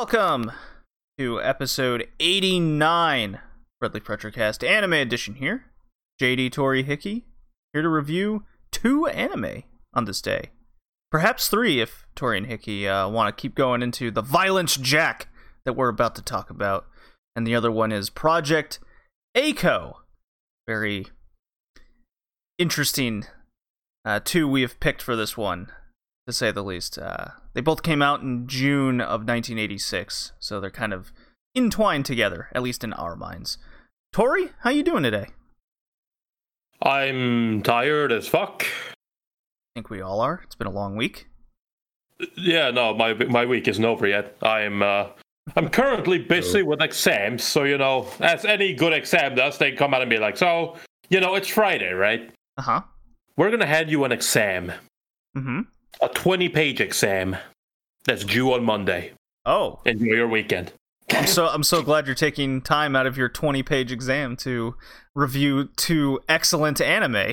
welcome to episode 89 Red Leaf Retrocast Anime Edition here. JD Tori Hickey here to review two anime on this day. Perhaps three if Tori and Hickey uh, want to keep going into the Violence Jack that we're about to talk about. And the other one is Project A-ko. Very interesting uh, two we have picked for this one, to say the least. Uh, they both came out in June of 1986, so they're kind of entwined together, at least in our minds. Tori, how you doing today? I'm tired as fuck. I think we all are. It's been a long week. Yeah, no, my my week isn't over yet. I'm uh, I'm currently busy with exams, so you know, as any good exam does, they come out and be like, "So, you know, it's Friday, right? Uh huh. We're gonna hand you an exam, Mm-hmm. A 20-page exam that's due on Monday. Oh, Enjoy your weekend." I'm so I'm so glad you're taking time out of your 20 page exam to review two excellent anime.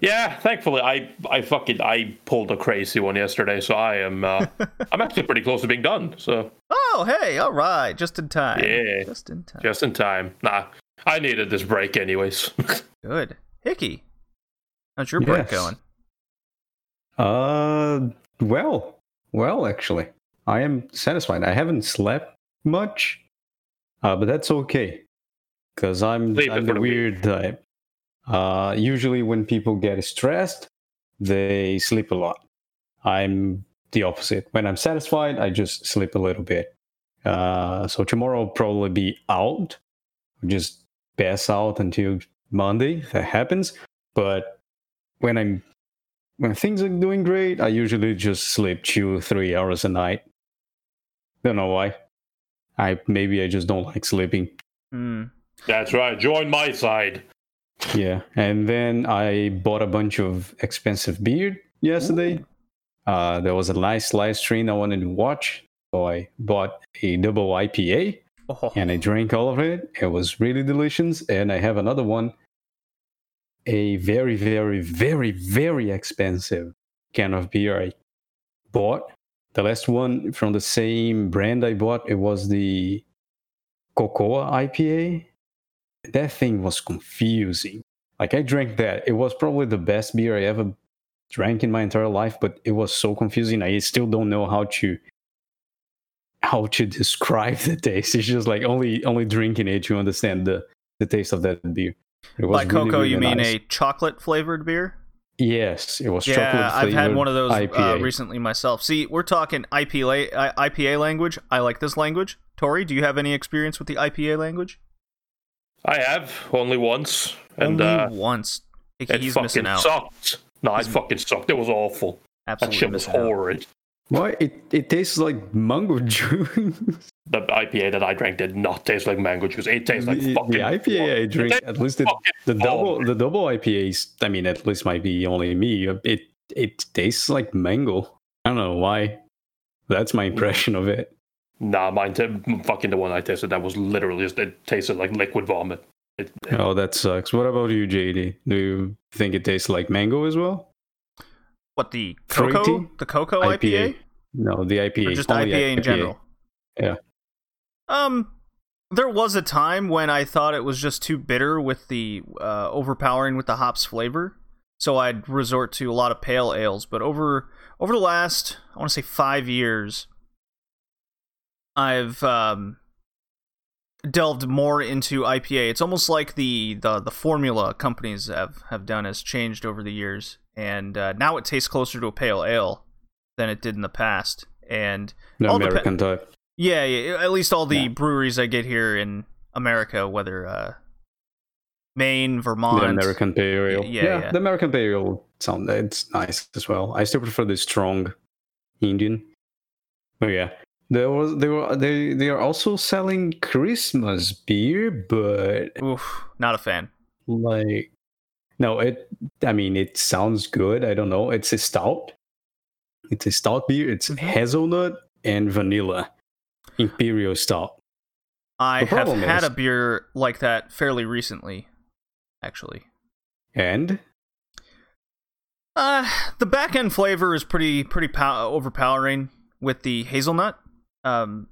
Yeah, thankfully, I I fucking I pulled a crazy one yesterday, so I am uh, I'm actually pretty close to being done. So Oh, hey, all right, just in time. Yeah. just in time. just in time. Nah, I needed this break anyways. Good. Hickey, how's your break Yes. going? Uh, well, well, actually, I am satisfied. I haven't slept much, uh, but that's okay, because I'm, Sleep I'm the weird type. Uh, usually when people get stressed, they sleep a lot. I'm the opposite. When I'm satisfied, I just sleep a little bit. Uh, so tomorrow I'll probably be out, just pass out until Monday. If that happens, but when I'm when things are doing great, I usually just sleep two, three hours a night. Don't know why. I maybe I just don't like sleeping. Hmm. That's right. Join my side. Yeah, and then I bought a bunch of expensive beer yesterday. Uh, there was a nice live stream I wanted to watch, so I bought a double IPA Oh, and I drank all of it. It was really delicious. And I have another one, a very, very, very, very expensive can of beer I bought. The last one from the same brand I bought, it was the Cocoa IPA. That thing was confusing. Like I drank that. It was probably the best beer I ever drank in my entire life, but it was so confusing. I still don't know how to how to describe the taste. It's just like only only drinking it you understand the the taste of that beer. It was By really, cocoa, really you mean nice. a chocolate flavored beer? Yes, it was chocolate Yeah, I've had one of those uh, recently myself. See, we're talking IPA, uh, IPA language. I like this language. Tori, do you have any experience with the IPA language? I have only once, and Only uh, once. Hickey, it he's fucking missing out. sucked. No, it fucking sucked. It was awful. That Absolutely shit was missing out. horrid. Why it it tastes like mango juice. The IPA that I drank did not taste like mango juice. It tastes like the, fucking. the IPA I drink, at least the, the double vomit. the double IPAs. I mean, at least might be only me. It it tastes like mango. I don't know why. That's my impression of it. Nah, mine. T- fucking the one I tasted that was literally just it tasted like liquid vomit. It, it- Oh, that sucks. What about you, JD? Do you think it tastes like mango as well? What the cocoa? Fruity? The cocoa IPA, No, the IPA. or just only IPA in general? Yeah. Um, there was a time when I thought it was just too bitter with the uh, overpowering with the hops flavor, so I'd resort to a lot of pale ales. But over over the last, I want to say five years, I've um, delved more into IPA. It's almost like the, the the formula companies have have done has changed over the years, and uh, now it tastes closer to a pale ale than it did in the past. And depe- American type. Yeah, yeah, at least all the Yeah. breweries I get here in America, whether uh, Maine, Vermont, The American Pale Ale. Yeah, yeah. the American Pale Ale sound it's nice as well. I still prefer the strong Indian. Oh yeah. There was they were they they are also selling Christmas beer, but oof, not a fan. like no, it I mean it sounds good. I don't know. It's a stout. It's a stout beer. It's Mhm. hazelnut and vanilla. Imperial stout. I have had is- a beer like that fairly recently, actually. And Uh, the back end flavor is pretty pretty pow- overpowering with the hazelnut. um,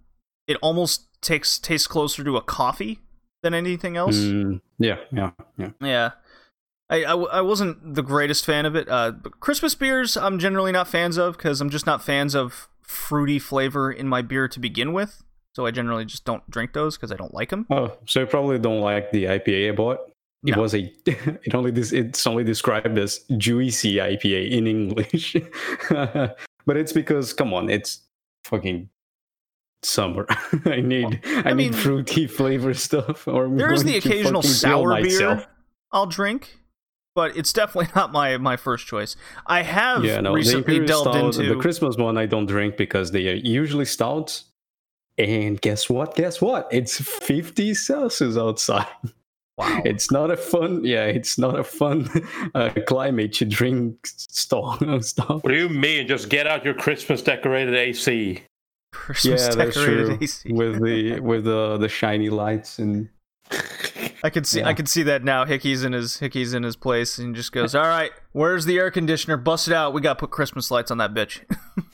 it almost takes tastes closer to a coffee than anything else. Mm, yeah, yeah, yeah. Yeah. I wasn't the greatest fan of it. Uh, but Christmas beers, I'm generally not fans of because I'm just not fans of fruity flavor in my beer to begin with. So I generally just don't drink those because I don't like them. Oh, so you probably don't like the IPA I bought. It No. was a. It only this. It's only described as juicy IPA in English, but it's because come on, it's fucking summer. I need. I, I need mean, fruity flavor stuff. Or There is the occasional sour beer I'll drink, but it's definitely not my, my first choice. I have Yeah, no. Recently Imperial delved Stout, into the Christmas one. I don't drink because they are usually stouts. And guess what? Guess what? It's 50 Celsius outside. wow. It's not a fun, yeah, it's not a fun uh, climate to drink stout. stout. What do you mean? Just get out your Christmas decorated AC. Christmas Yeah, that's decorated true. AC. With the with the the shiny lights and I could see I Yeah. could see that now. Hickey's in his Hickey's in his place and just goes, "All right, where's the air conditioner? Bust it out. We got to put Christmas lights on that bitch.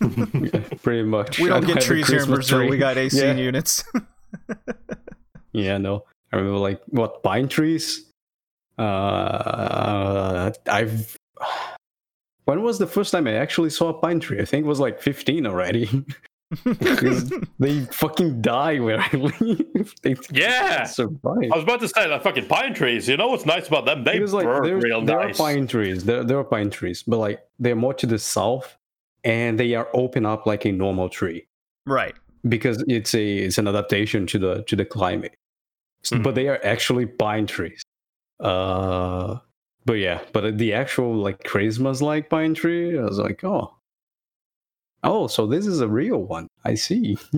yeah, pretty much. we don't get trees here in Christmas Brazil. tree. We got AC Yeah. units." Yeah, no. I remember like what pine trees. Uh, I've. When was the first time I actually saw a pine tree? I think it was like 15 already. Because they fucking die where I live. They Yeah. survive. I was about to say like fucking pine trees. You know what's nice about them? They Because like burn there, real there nice. are pine trees. There, there are pine trees, but like they're more to the south, and they are open up like a normal tree right. because it's a it's an adaptation to the to the climate. S- Mhm. But they are actually pine trees. Uh, but yeah, but the actual like Christmas like pine tree, I was like, oh, oh, so this is a real one. I see.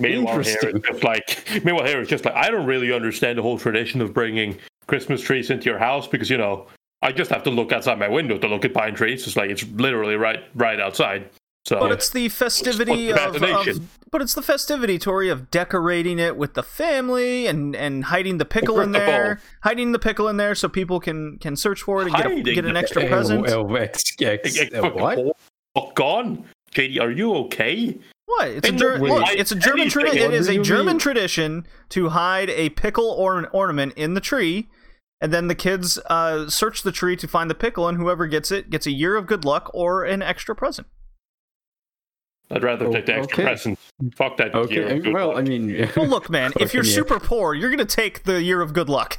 Meanwhile, here Interesting. it's just like meanwhile here it's just like I don't really understand the whole tradition of bringing Christmas trees into your house because you know I just have to look outside my window to look at pine trees. It's like it's literally right right outside. So But it's the festivity What's of, of but it's the festivity, Tori, of decorating it with the family and and hiding the pickle in first of all- there, hiding the pickle in there so people can can search for it and get, a, get an extra present. well, ex- ex- Hey, hey, uh, what? Hold- fuck on, JD. Are you okay? What? It's a And Ger- wait, look, it's a German tradition. It What is do a German mean? tradition to hide a pickle or an ornament in the tree, and then the kids uh, search the tree to find the pickle, and whoever gets it gets a year of good luck or an extra present. I'd rather Oh, take the extra okay. present. Fuck that. Okay, year of good well, luck. I mean, Well, look, man, if you're super poor, you're gonna take the year of good luck.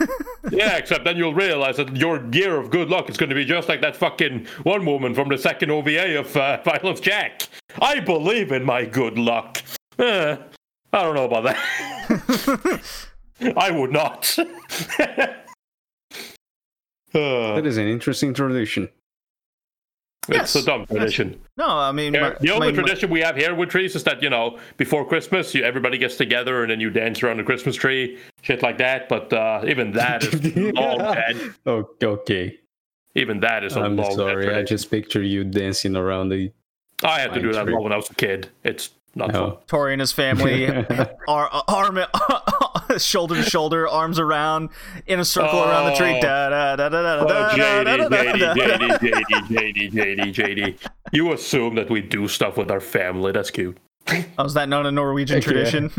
yeah, except then you'll realize that your year of good luck is going to be just like that fucking one woman from the second OVA of uh, Violence Jack. I believe in my good luck. Eh, I don't know about that. I would not. Uh, that is an interesting tradition. It's a dumb tradition. no, I mean, my- the only my- my- tradition we have here with trees is that you know before Christmas, you, everybody gets together and then you dance around the Christmas tree, shit like that. But uh, even that is long dead. Oh, okay. Even that is a I'm long sorry. I just picture you dancing around the. I had to do that tree. when I was a kid. It's not fun. Tori and his family are uh, arm shoulder to shoulder, arms around in a circle around the tree. Oh. Da, da, da, da, da, Oh, da, JD, JD. JD, JD, JD, JD, JD. You assume that we do stuff with our family. That's cute. Oh, is that not a Norwegian tradition?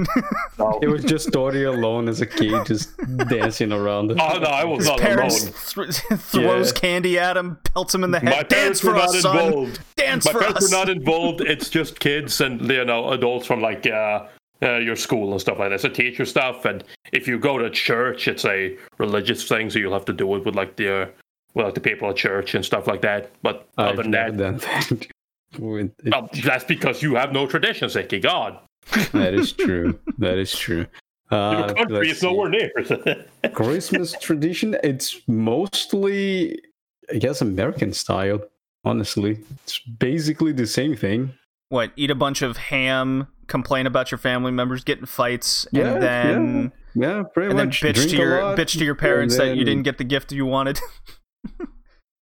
No. It was just Tori alone as a kid, just dancing around. The... Oh no, I was His not parents alone. th- throws Yeah. candy at him, pelts him in the head. My Dance parents for were not us, son. involved. Dance My for parents us. were not involved. It's just kids and you know adults from like uh, uh, your school and stuff like that. It's a teacher stuff, and if you go to church, it's a religious thing, so you'll have to do it with like the uh, with like the people at church and stuff like that. But other I've than that, done that. With- well, that's because you have no traditions, Icky God. that is true. That is true. Your Uh, country is nowhere near. Christmas tradition. It's mostly, I guess, American style. Honestly, it's basically the same thing. What? Eat a bunch of ham, complain about your family members, get in fights, Yeah, and then Yeah, pretty and then much. bitch Drink to your lot. bitch to your parents that you didn't get the gift you wanted.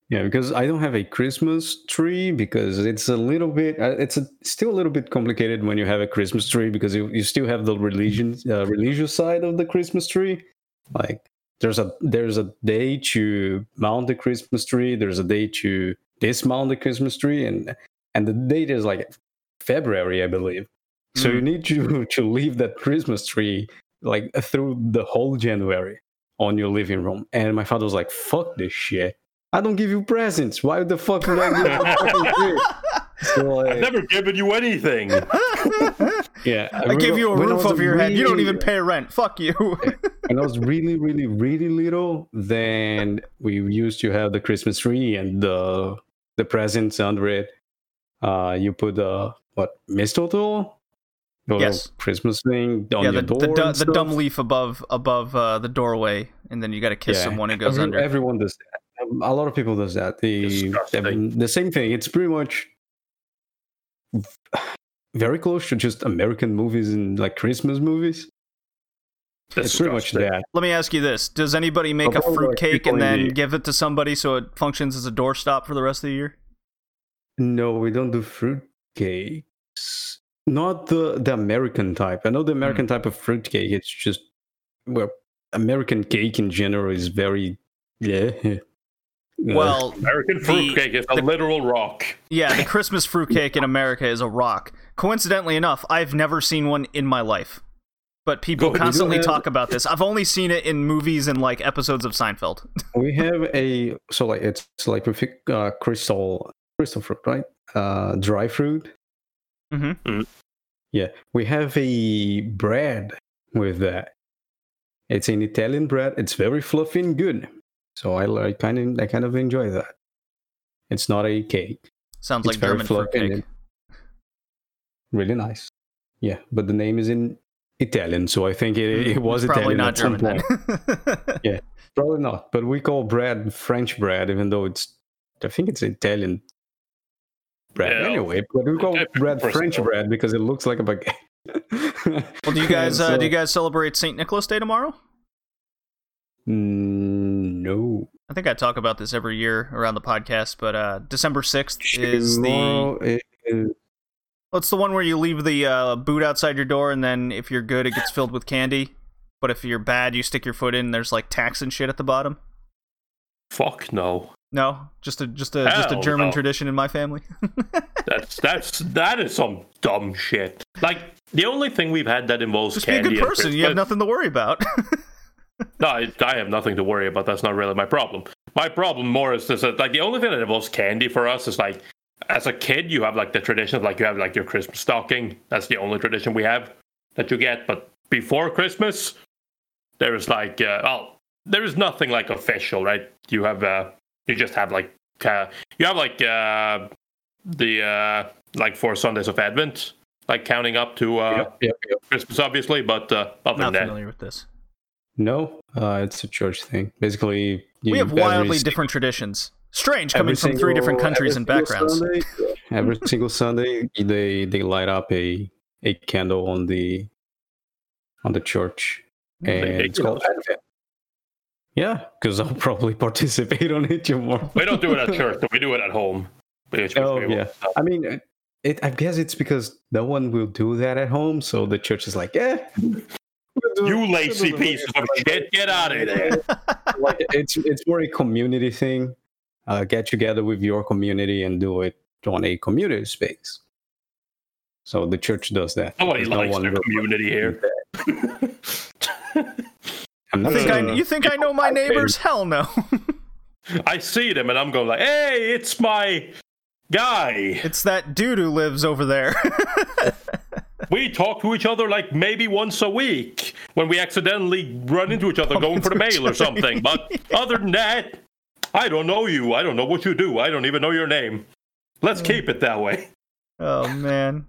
Yeah, because I don't have a Christmas tree because it's a little bit, uh, it's a, still a little bit complicated when you have a Christmas tree because you, you still have the religion, uh, religious side of the Christmas tree. Like there's a there's a day to mount the Christmas tree. There's a day to dismount the Christmas tree, and and the date is like February, I believe. So you need to to leave that Christmas tree like through the whole January on your living room. And my father was like, "Fuck this shit! I don't give you presents. Why the fuck would I give you a fucking tree?" I've never given you anything. yeah, I give you a roof was over your head. You don't even pay rent. Fuck you. when I was really, really, really little, then we used to have the Christmas tree and the the presents under it. Uh, you put the what mistletoe, the little Yes. Christmas thing on yeah, your the, door. the, and the dumb leaf above above uh, the doorway, and then you got to kiss Yeah. someone who goes Every- under. Everyone does that. Um, A lot of people does that. The Disgusting. the same thing. It's pretty much very close to just American movies and like Christmas movies. It's pretty much that. Let me ask you this: Does anybody make a Well, fruit like, cake and then the- give it to somebody so it functions as a doorstop for the rest of the year? No, we don't do fruit cakes. Not the the American type. I know the American Hmm. type of fruit cake. It's just well, American cake in general is very yeah. Well, American The- fruitcake is a the- literal rock. yeah, the Christmas fruitcake in America is a rock. Coincidentally enough, I've never seen one in my life. But people Good. Constantly have- talk about this. I've only seen it in movies and like episodes of Seinfeld. we have a so like it's like uh, crystal crystal fruit, right? Uh, dry fruit. hmm Yeah, we have a bread with that. It's an Italian bread. It's very fluffy and good. So I like kind of I kind of enjoy that. It's not a cake. Sounds It's like German for and fruitcake. Really nice. Yeah, but the name is in Italian, so I think it, it was It's probably Italian not at some German point. then. Probably not. But we call bread French bread, even though it's I think it's Italian bread Yeah. anyway. But we call Yeah, bread French bread because it looks like a baguette. well, do you guys uh, So- do you guys celebrate Saint Nicholas Day tomorrow? Mm, no. I think I talk about this every year around the podcast, but uh, December sixth is the Tomorrow is- well, it's the one where you leave the uh, boot outside your door, and then if you're good, it gets filled with candy. But if you're bad, you stick your foot in. There's like tax and shit at the bottom. Fuck no. No, just a just a just a German no. tradition in my family. That's that's that is some dumb shit. Like the only thing we've had that involves just be a good person. You have nothing to worry about. No, I, I have nothing to worry about. That's not really my problem. My problem more is this: that, like the only thing that involves candy for us is like, as a kid, you have like the tradition of like you have like your Christmas stocking. That's the only tradition we have that you get. But before Christmas, there is like, uh, well, there is nothing like official, right? You have, uh, you just have like, uh, you have like uh, the uh, like four Sundays of Advent, like counting up to uh, Yep, yep, yep. Christmas, obviously. But uh, other Not than that, familiar with this. No, uh, it's a church thing. Basically, you, We have wildly different traditions. Strange every coming from three different countries and backgrounds. Sunday, every single Sunday, they they light up a a candle on the on the church, and it's called Advent. Yeah, because I'll probably participate on it tomorrow. We don't do it at church, but we do it at home. Oh yeah, I mean, it. I guess it's because no one will do that at home, so the church is like, eh. We'll do You lazy we'll do it pieces of shit, get out of there. like it's it's more a community thing. Uh, get together with your community and do it on a community space. So the church does that. Nobody There's no likes one their will- community here. I'm not think, I, you think I know my neighbors? Hell no. I see them and I'm going like, hey, it's my guy. it's that dude who lives over there. We talk to each other like maybe once a week when we accidentally run into each other Bump going for the mail or something. But other than that, I don't know you. I don't know what you do. I don't even know your name. Let's hmm. keep it that way. oh man.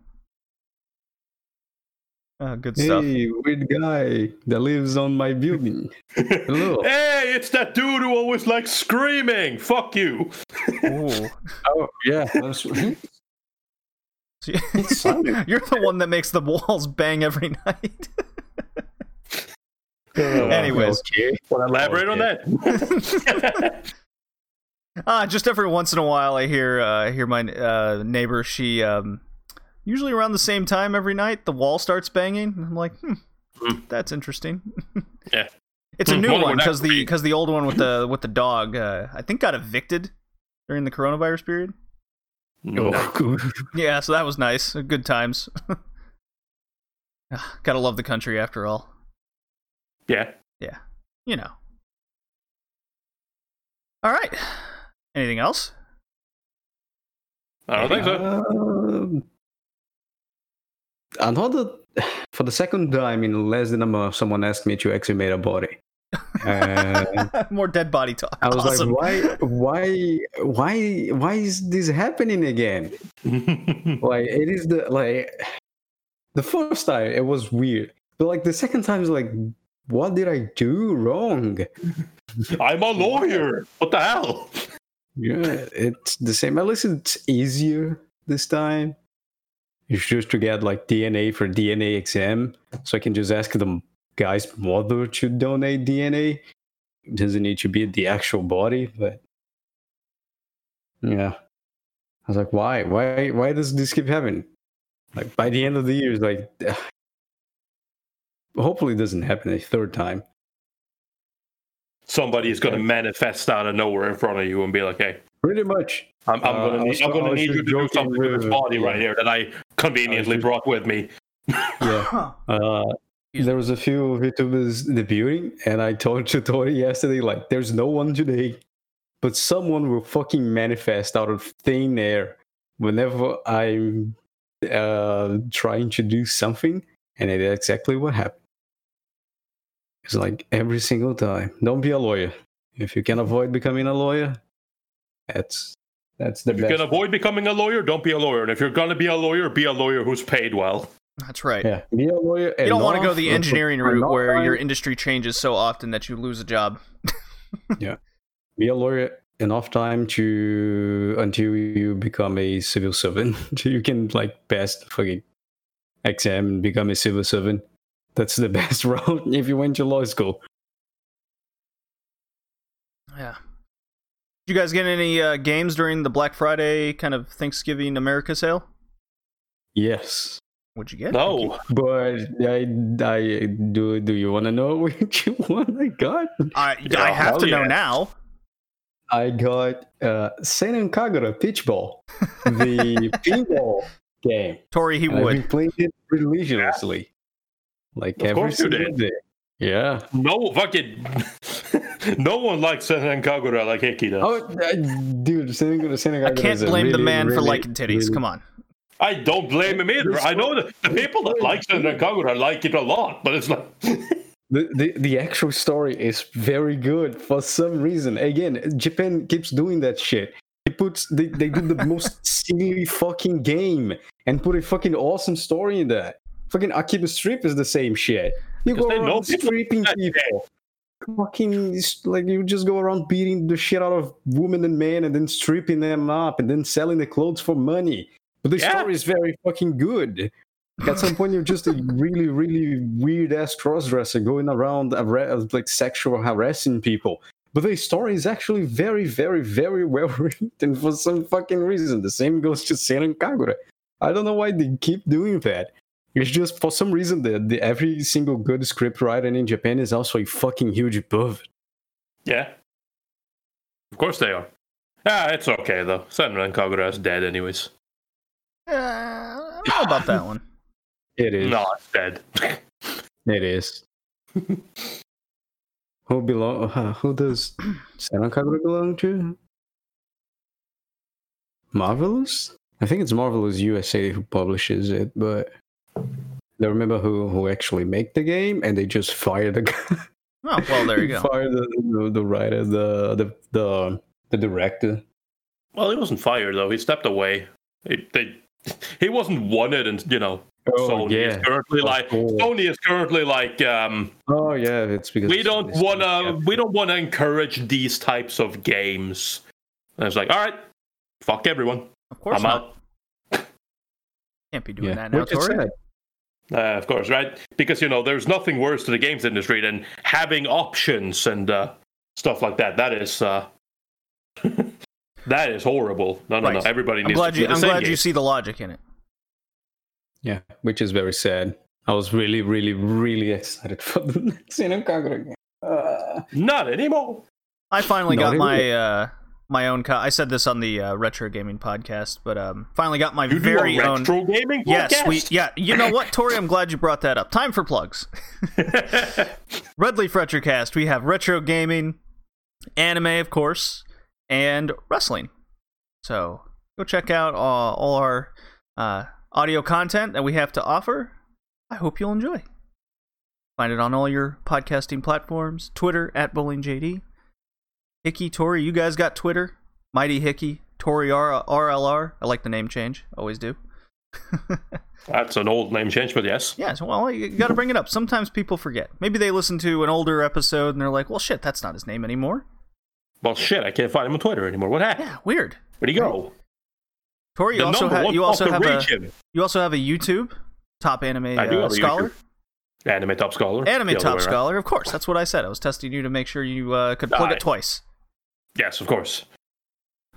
Oh, good stuff. Hey, weird guy that lives on my building. Hello. Hey, it's that dude who always likes screaming. Fuck you. Ooh. oh yeah, that's So Simon. You're the one that makes the walls bang every night. Anyways. okay. Elaborate on that. Ah, just every once in a while, I hear uh, hear my uh, neighbor. She um, usually around the same time every night, the wall starts banging. I'm like, hmm, Hmm. that's interesting. Yeah. it's a Hmm, new wonder one because the because the old one with the with the dog, uh, I think, got evicted during the coronavirus period. No. Yeah, so that was nice. Good times. Ah, Gotta love the country after all. Yeah. Yeah, you know. All right. Anything else? I don't think so. Um, another for the second time in less than a month, someone asked me to exhumate a body. More dead body talk. I was awesome. like, why, why, why, why is this happening again? Like, it is the like the first time it was weird, but like the second time is like, what did I do wrong? I'm a lawyer. What the hell? Yeah, it's the same. At least it's easier this time. It's just to get like DNA for DNA exam, so I can just ask the guy's mother to donate DNA. It doesn't need to be the actual body, but yeah. I was like, why, why, why does this keep happening? Like by the end of the year, it's like, hopefully, it doesn't happen a third time. Somebody is going to manifest out of nowhere in front of you and be like, "Hey, Pretty much. I'm, I'm Uh, going I to need, I'm to need you to do something with this body right here that I conveniently just- brought with me." Yeah. Uh, there was a few VTubers debuting, and I told Tori yesterday, like, there's no one today, but someone will fucking manifest out of thin air whenever I'm uh, trying to do something, and it is exactly what happened. It's like every single time. Don't be a lawyer. If you can avoid becoming a lawyer, that's that's the If you can avoid becoming a lawyer, don't be a lawyer. And if you're going to be a lawyer, be a lawyer who's paid well. That's right. yeah, be a lawyer. You don't want to go the engineering route where your industry changes so often that you lose a job. Yeah. Be a lawyer enough time to until you become a civil servant you can like pass the fucking exam and become a civil servant that's the best route if you went to law school Yeah. Did you guys get any uh, games during the Black Friday kind of Thanksgiving America sale? yes What'd you get? No, but i i do do you want to know which one i got I, Yeah, I have hell to know now. i got uh Senran Kagura Peach Ball the pinball game Tori, he And i've would. been playing it religiously like Of every course single day yeah no fucking. no one likes Senran Kagura like Hickey does. Oh, uh, dude, Senegal, Senegal I can't blame the man for liking titties. Come on. I don't blame him either. This I know that the people that like Senran Kagura like it a lot, but it's like. The, the the actual story is very good for some reason. Again, Japan keeps doing that shit. It puts they, they do the most silly fucking game and put a fucking awesome story in that. Fucking Akiba's Trip is the same shit. You Because go they around people stripping that people. Fucking like you just go around beating the shit out of women and men and then stripping them up and then selling the clothes for money. But the Yeah. story is very fucking good. At some point, you're just a really, really weird ass crossdresser going around like sexual harassing people. But the story is actually very, very, very well written for some fucking reason. The same goes to Senran Kagura. I don't know why they keep doing that. It's just for some reason that the, every single good script writer in Japan is also a fucking huge buff. Yeah. Of course they are. Ah, it's okay though. Senran Kagura is dead anyways. Uh, I don't know about that one. It is. No, it's dead. It is. who belong? Uh, who does Senran Kagura belong to? Marvelous. I think it's Marvelous USA who publishes it, but I don't remember who who actually make the game, and they just fired the guy. Oh, well, there you go. Fired the, the, the writer, the the the the director. well, he wasn't fired though. He stepped away. He, they, he wasn't wanted, and you know, Oh Sony is yeah. currently like Oh. Sony is currently like um, Oh yeah, it's because we don't want to we don't want to encourage these types of games. And it's like, all right, fuck everyone. Of course I'm not. out. Can't be doing Yeah, that now, which Tori. Uh, of course, right? Because you know, there's nothing worse to the games industry than having options and uh, stuff like that. That is uh, that is horrible. No, no, no. Right. Everybody I'm needs glad to you. the I'm same glad you see the logic in it. Yeah, which is very sad. I was really, really, really excited for the next Senran Kagura game. Uh, Not anymore. I finally Not got even my uh, my own. Co- I said this on the uh, retro gaming podcast, but um, finally got my You very do a own. retro gaming Yes, podcast? we. Yeah, you know what, Tori? I'm glad you brought that up. Time for plugs. Red Leaf Retrocast. We have retro gaming, anime, of course, and wrestling. So go check out all, all our uh, audio content that we have to offer. I hope you'll enjoy. Find it on all your podcasting platforms. Twitter at BowlingJD. Hickey, Tori, you guys got Twitter? Mighty Hickey, Tori R- RLR. I like the name change. Always do. That's an old name change, but yes. Yes, well, you got to bring it up. Sometimes people forget. Maybe they listen to an older episode and they're like, "Well, shit, that's not his name anymore." Well, shit, I can't find him on Twitter anymore. What happened? Yeah, weird. Where'd he go? Tori, you the also number ha- one you also have a reach him. you also have a YouTube top anime I do uh, have a scholar. Anime Top Scholar. anime other top way around. scholar. Of course, that's what I said. I was testing you to make sure you uh, could plug Aye. it twice. Yes, of course.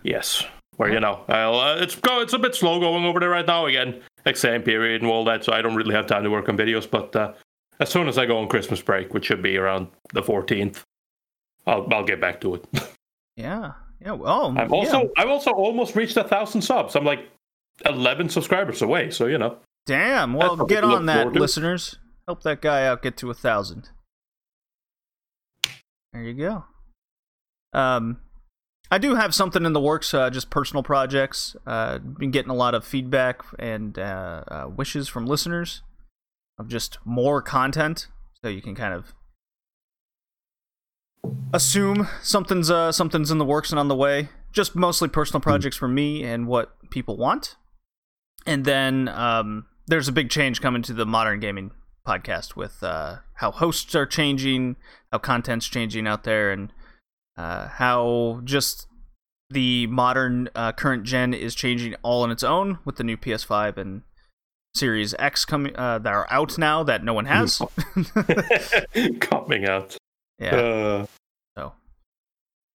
Yes. Where you know, I'll, uh, it's go, it's a bit slow going over there right now. Again, exam period and all that, so I don't really have time to work on videos. But uh, as soon as I go on Christmas break, which should be around the 14th, I'll I'll get back to it. Yeah, yeah. Well, I've yeah. also I've also almost reached a thousand subs. I'm like 11 subscribers away, so you know. damn. Well, get on that, listeners. Help that guy out get to a thousand. There you go. Um, I do have something in the works, uh, just personal projects. Uh, been getting a lot of feedback and uh, uh, wishes from listeners of just more content, so you can kind of assume something's uh, something's in the works and on the way. Just mostly personal projects for me and what people want. And then um, there's a big change coming to the modern gaming podcast with uh, how hosts are changing, how content's changing out there, and uh, how just the modern uh, current gen is changing all on its own with the new PS5 and Series X coming uh, that are out now that no one has. Coming out. Yeah. Uh, So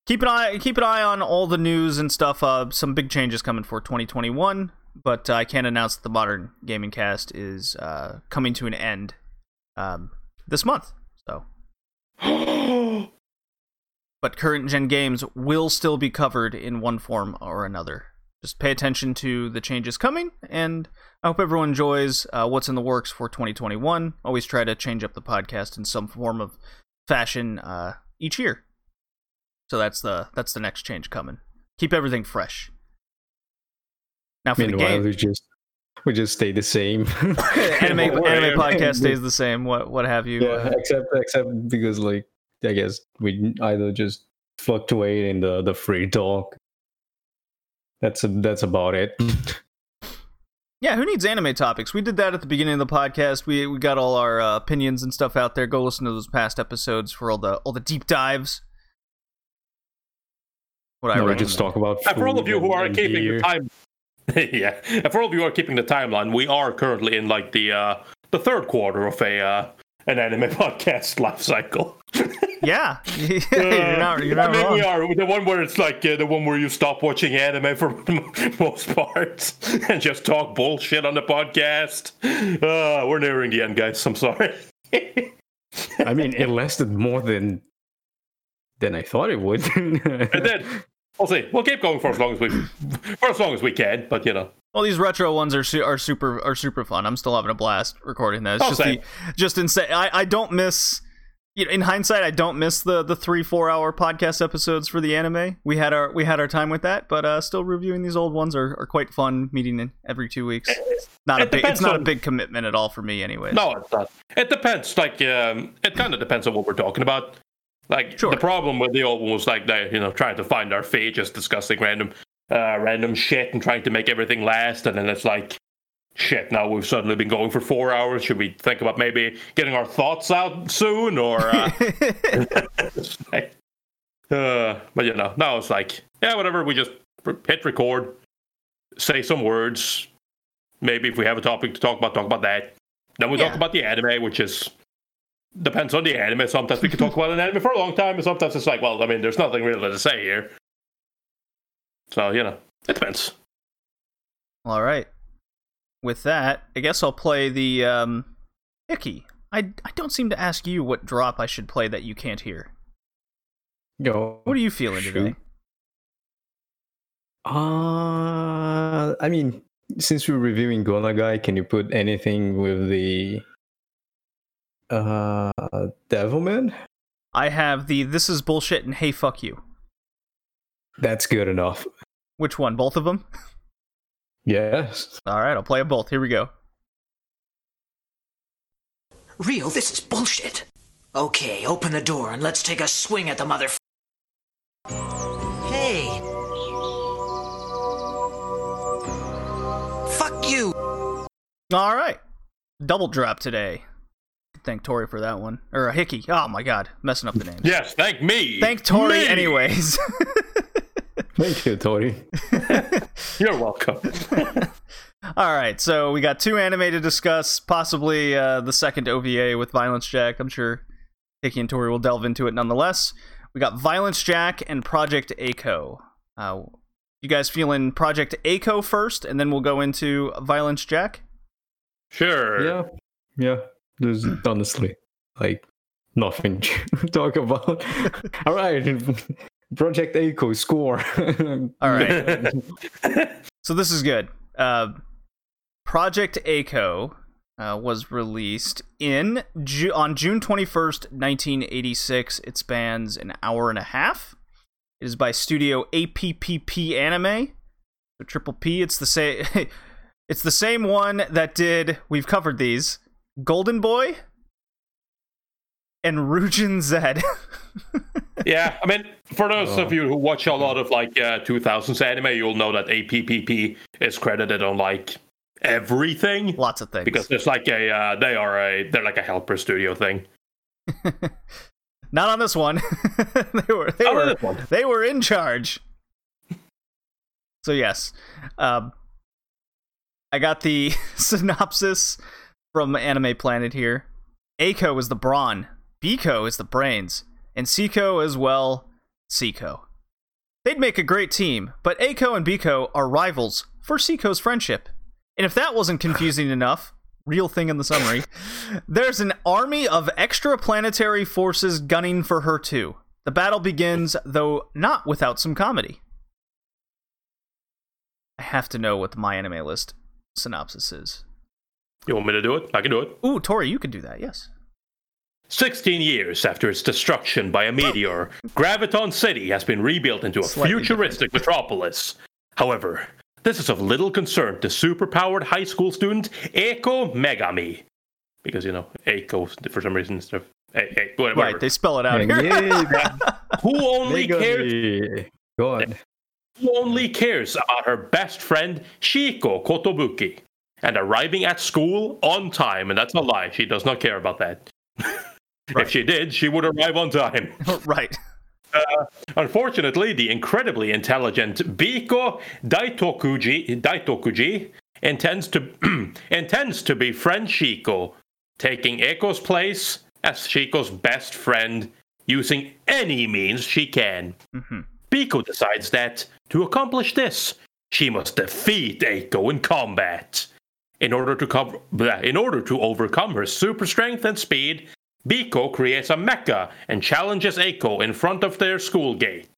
keep an eye keep an eye on all the news and stuff. Uh, some big changes coming for 2021, but I can't announce that the modern gaming cast is uh, coming to an end um, this month. So, but current gen games will still be covered in one form or another. Just pay attention to the changes coming, and I hope everyone enjoys uh, what's in the works for 2021. Always try to change up the podcast in some form of fashion uh, each year. So that's the that's the next change coming. Keep everything fresh. Now for the game, we just we just stay the same. anime anime podcast stays the same. What what have you? yeah, uh, except except because like I guess we either just fluctuate in the the free talk. That's a, that's about it. Yeah, who needs anime topics? We did that at the beginning of the podcast. We we got all our uh, opinions and stuff out there. Go listen to those past episodes for all the all the deep dives. What I no, we just talk about. And for all of you who are keeping beer. the time, yeah. And for all of you who are keeping the timeline, we are currently in like the uh, the third quarter of a uh, an anime podcast life cycle. Yeah, you're not you're I mean, wrong. we are the one where it's like uh, the one where you stop watching anime for most parts and just talk bullshit on the podcast. Uh, we're nearing the end, guys. I'm sorry. I mean, it lasted more than than I thought it would. and then we'll see. We'll keep going for as long as we for as long as we can. But you know, Well, these retro ones are su- are super are super fun. I'm still having a blast recording this. It's Oh, just same. the, just insane. I, I don't miss. You know, in hindsight, I don't miss the the three four hour podcast episodes for the anime. We had our we had our time with that, but uh, still reviewing these old ones are, are quite fun. Meeting in every two weeks. It's not a big. It's not a big commitment at all for me, anyways. no, it's not. It depends. Like, um, it kind of depends on what we're talking about. Like, Sure. the problem with the old one was like they, you know, trying to find our feet, just discussing random, uh, random shit and trying to make everything last, and then it's like. Shit! Now we've suddenly been going for four hours. Should we think about maybe getting our thoughts out soon, or uh, like, uh, but you know, now it's like, yeah, whatever. We just hit record, say some words. Maybe if we have a topic to talk about, talk about that. Then we Yeah. talk about the anime, which is depends on the anime. Sometimes we can talk about an anime for a long time, and sometimes it's like, well, I mean, there's nothing really to say here. So you know, it depends. all right. With that, I guess I'll play the um, Icky. I I don't seem to ask you what drop I should play that you can't hear. Go. What are you feeling Shoot. today? Uh, I mean, since we're reviewing Go Nagai, can you put anything with the uh Devilman? I have the this is bullshit and hey fuck you. That's good enough. Which one? Both of them? Yes. All right, I'll play them both. Here we go. Real, this is bullshit. Okay, open the door and let's take a swing at the mother. Hey. Fuck you. All right, double drop today. Thank Tori for that one, or Hickey. Oh my god, messing up the names. Yes, thank me. Thank Tori, Me! anyways. Thank you, Tori. You're welcome. All right, so we got two anime to discuss, possibly uh, the second OVA with Violence Jack. I'm sure Hickey and Tori will delve into it nonetheless. We got Violence Jack and Project A-ko. Uh, you guys feeling Project A-ko first, and then we'll go into Violence Jack? Sure. Yeah. Yeah. There's honestly like nothing to talk about. All right. Project A-ko score. All right. So this is good. Uh, Project A-ko uh, was released in Ju- on June 21st, 1986. It spans an hour and a half. It is by Studio APPP Anime. So Triple P. It's the same. it's the same one that did. We've covered these. Golden Boy and Roujin Z. Yeah, I mean, for those Oh. of you who watch a lot of like uh, 2000s anime, you'll know that APPP is credited on like everything Lots of things. because there's like a uh, they are a they're like a helper studio thing. Not on this one. they were they Not were they were in charge. So yes, um, I got the synopsis from Anime Planet here. A-ko is the brawn, B-ko is the brains, and C-ko as well. C-ko. They'd make a great team, but A-ko and B-ko are rivals for C-ko's friendship. And if that wasn't confusing enough, real thing in the summary, there's an army of extraplanetary forces gunning for her too. The battle begins, though not without some comedy. I have to know what the My Anime List synopsis is. You want me to do it? I can do it. Ooh, Tori, you can do that, yes. 16 years after its destruction by a meteor, Graviton City has been rebuilt into a Slightly futuristic metropolis. However, this is of little concern to superpowered high school student A-ko Megami. Because, you know, A-ko, for some reason, instead of. Hey, hey, whatever. Right, they spell it out here. Yeah, Who only cares Megami. God. Eh, who only cares about her best friend C-ko Kotobuki and arriving at school on time. And that's a lie. She does not care about that. if she did, she would arrive on time. right. Unfortunately, the incredibly intelligent B-ko Daitokuji, Daitokuji intends to intends to befriend C-ko, taking A-ko's place as C-ko's best friend using any means she can. hmm B-ko decides that to accomplish this, she must defeat A-ko in combat. In order to com- in order to overcome her super strength and speed, B-ko creates a mecha and challenges A-ko in front of their school gate.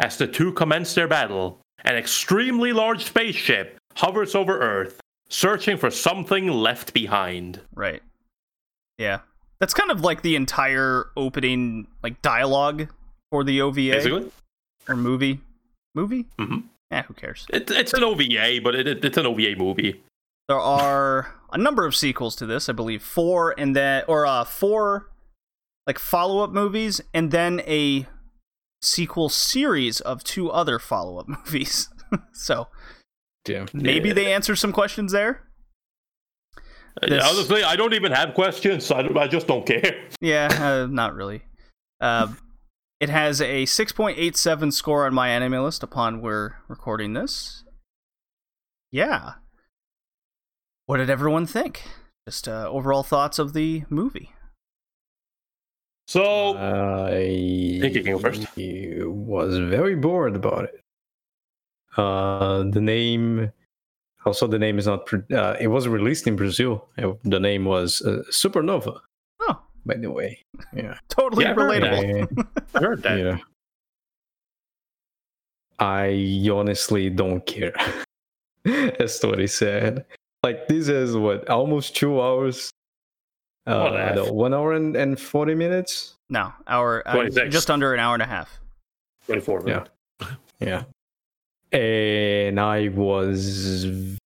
As the two commence their battle, an extremely large spaceship hovers over Earth, searching for something left behind. Right. Yeah. That's kind of like the entire opening like dialogue for the OVA Basically, or movie. Movie? Mhm. Eh, who cares? it, it's an OVA, but it, it- it's an OVA movie. There are a number of sequels to this, I believe, four and then or uh four like follow-up movies and then a sequel series of two other follow-up movies. so, Damn. maybe they answer some questions there. This- Honestly, I don't even have questions. I, don't- I just don't care. Yeah, uh, not really. Uh, it has a 6.87 score on my anime list upon we're recording this. Yeah. What did everyone think? Just uh, overall thoughts of the movie. So, I Think you can go first. was very bored about it. Uh, the name, also the name is not. Uh, it was released in Brazil. Uh, The name was uh, Supernova. Oh. by the way. Yeah. Totally Yeah, relatable. Uh, I heard that. yeah. I honestly don't care. That's what he said. Like this is what almost two hours. Uh, no, one hour and, and forty minutes. No, hour uh, just under an hour and a half. 24 Yeah. Yeah. And I was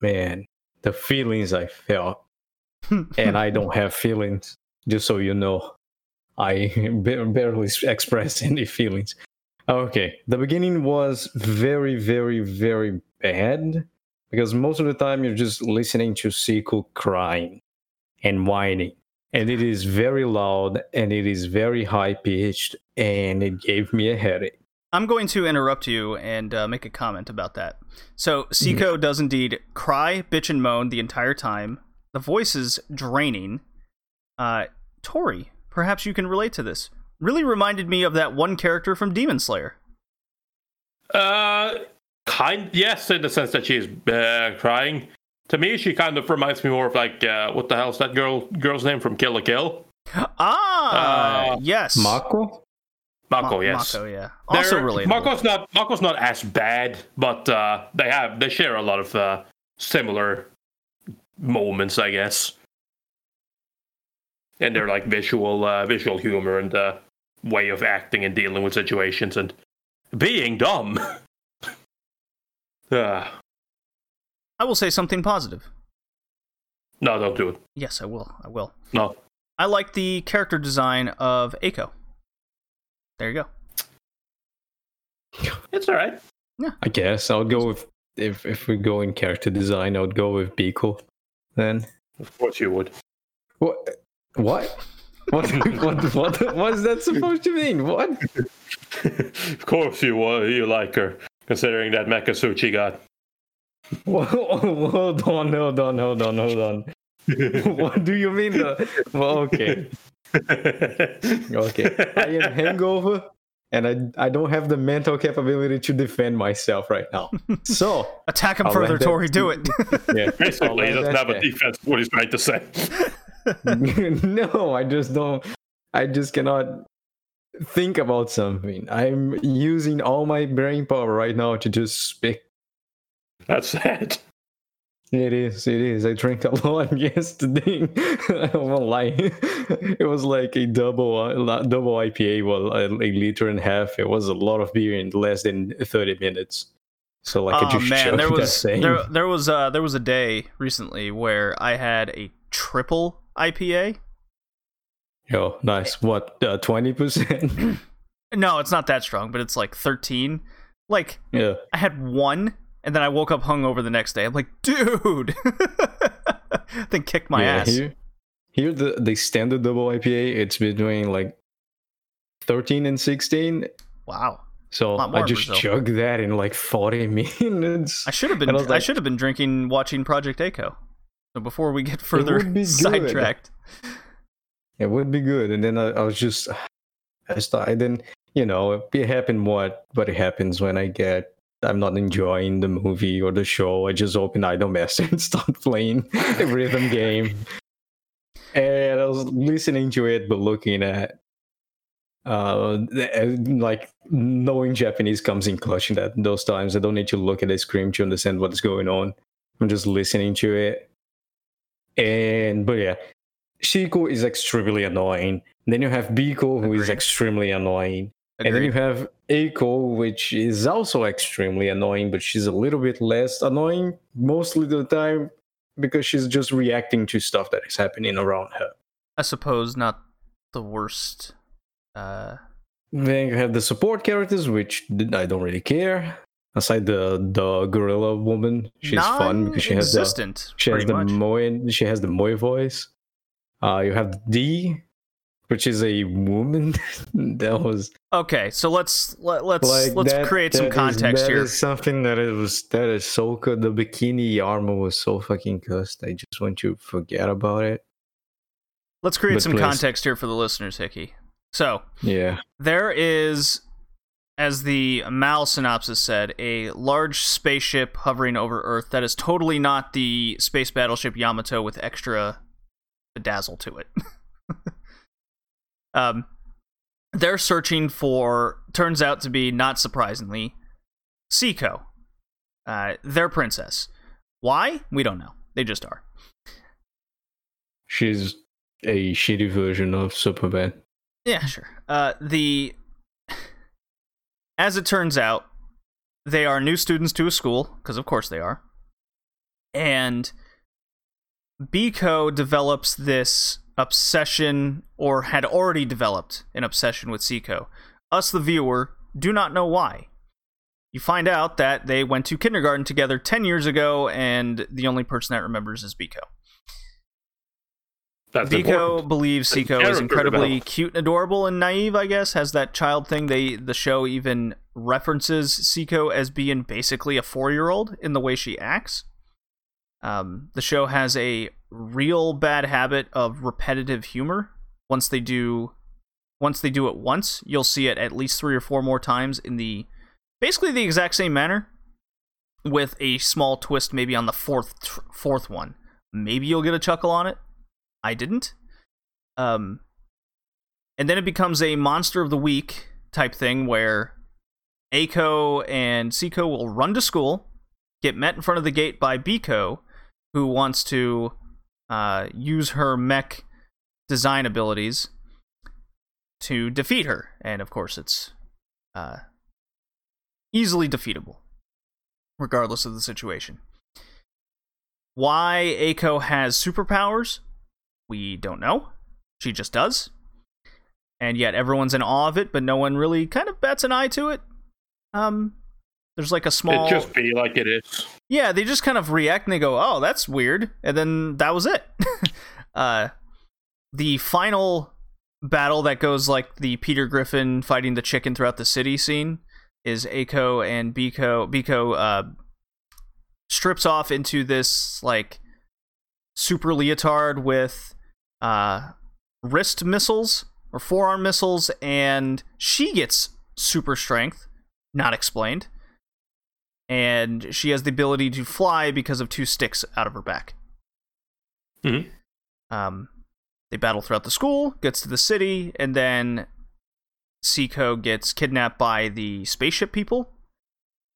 man, the feelings I felt. and I don't have feelings, just so you know. I barely express any feelings. Okay, the beginning was very, very, very bad because most of the time you're just listening to C-ko crying and whining, and it is very loud and it is very high pitched, and it gave me a headache. I'm going to interrupt you and uh, make a comment about that. So, C-ko does indeed cry, bitch, and moan the entire time. The voice is draining. Uh, Tori, perhaps you can relate to this. Really reminded me of that one character from Demon Slayer. Uh, kind yes, in the sense that she's uh, crying. To me, she kind of reminds me more of like uh, what the hell's that girl girl's name from Kill la Kill? Ah, Uh, yes. Mako? Mako, Ma- yes. Mako, yeah. Also They're- relatable. Mako's not Mako's not as bad, but uh, they have they share a lot of uh, similar moments, I guess. And they're like visual uh, visual humor and uh, way of acting and dealing with situations and being dumb. uh, I will say something positive. no, don't do it. Yes, I will. I will. No. I like the character design of A-ko. There you go. It's all right. Yeah. I guess I'll go with if if we go in character design, I would go with B-ko. Then Of course you would. what? What? What? what? What? What is that supposed to mean? What? of course you would. You like her, considering that mecha suit she got. Whoa, hold on, hold on, hold on, hold on. what do you mean? The, well, okay, okay. I am hangover, and I I don't have the mental capability to defend myself right now. So Attack him I'll further, Tori. Do it. yeah, Basically, he doesn't have a defense. What he's trying to say. no, I just don't. I just cannot think about something. I'm using all my brain power right now to just speak. That's sad. It is. It is. I drank a lot yesterday. I won't lie. It was like a double, uh, double IPA. Well, a, a liter and a half. It was a lot of beer in less than thirty minutes. So like, I oh just man, there was there, there was uh there was a day recently where I had a triple IPA. Oh, nice. What? uh, Twenty percent? No, it's not that strong, but it's like 13. Like yeah. I had one and then I woke up hungover the next day. I'm like, dude. then kicked my yeah, ass. Here, here the the standard double IPA, it's between like thirteen and sixteen. Wow. So I just Brazil. chugged that in like forty minutes. I should have been I was I should have been drinking watching Project A-ko. So before we get further be good. It would be good. And then I, I was just, I started. Then you know, it happened. What? What happens when I get? I'm not enjoying the movie or the show. I just open Idolmaster and start playing a rhythm game. And I was listening to it, but looking at, uh, like knowing Japanese comes in clutch in that those times. I don't need to look at the screen to understand what's going on. I'm just listening to it. And but yeah, C-ko is extremely annoying. Then you have B-ko, who is Agreed. extremely extremely annoying. And then you have A-ko, which is also extremely annoying, but she's a little bit less annoying mostly the time because she's just reacting to stuff that is happening around her. I suppose not the worst. Uh, Then you have the support characters, which I don't really care. Aside the the gorilla woman, she's fun because she has the She has the much. Moe. She has the Moe voice. Uh, you have D, which is a woman. that was okay, so let's let, let's like let's that- create some that is- context that here. is something that it was that is so good. The bikini armor was so fucking cussed. I just want you to forget about it. Let's create but some please. context here for the listeners, Hickey. So Yeah. there is, as the Mal synopsis said, a large spaceship hovering over Earth that is totally not the space battleship Yamato with extra bedazzle to it. um, they're searching for turns out to be not surprisingly C-ko, uh, their princess. Why? We don't know. They just are. She's a shitty version of Superman. Yeah, sure. Uh, the as it turns out, they are new students to a school because, of course, they are. And B-ko develops this obsession, or had already developed an obsession with C-ko. Us, the viewer, do not know why. You find out that they went to kindergarten together 10 years ago, and the only person that remembers is B-ko. That's B-ko important. believes C-ko is incredibly cute and adorable and naive, I guess, has that child thing. They the show even references C-ko as being basically a four year old in the way she acts. Um, the show has a real bad habit of repetitive humor. Once they do once they do it once, you'll see it at least three or four more times in the basically the exact same manner with a small twist maybe on the fourth fourth one. Maybe you'll get a chuckle on it. I didn't. Um, and then it becomes a monster of the week type thing where A-ko and C-ko will run to school, get met in front of the gate by B-ko, who wants to uh, use her mech design abilities to defeat her. And of course, it's uh, easily defeatable, regardless of the situation. Why A-ko has superpowers, we don't know. She just does. And yet everyone's in awe of it, but no one really kind of bats an eye to it. Um, there's like a small. It just be like it is. Yeah, they just kind of react and they go, "Oh, that's weird," and then that was it. uh, the final battle that goes like the Peter Griffin fighting the chicken throughout the city scene is A-ko and B-ko. B-ko uh, strips off into this like super leotard with uh, wrist missiles or forearm missiles, and she gets super strength, not explained and she has the ability to fly because of two sticks out of her back. Mhm. Um, they battle throughout the school, gets to the city, and then C-ko gets kidnapped by the spaceship people,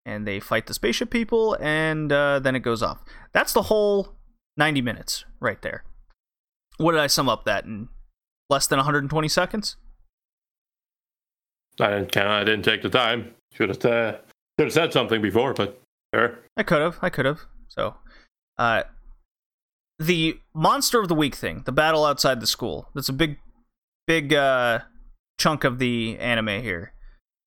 and they fight the spaceship people, and uh, then it goes off. That's the whole 90 minutes right there. What did I sum up that in less than 120 seconds? I didn't. count. I didn't take the time. Should have. Uh, should have said something before, but sure. I could have. I could have. So, uh, the monster of the week thing, the battle outside the school. That's a big, big uh, chunk of the anime here.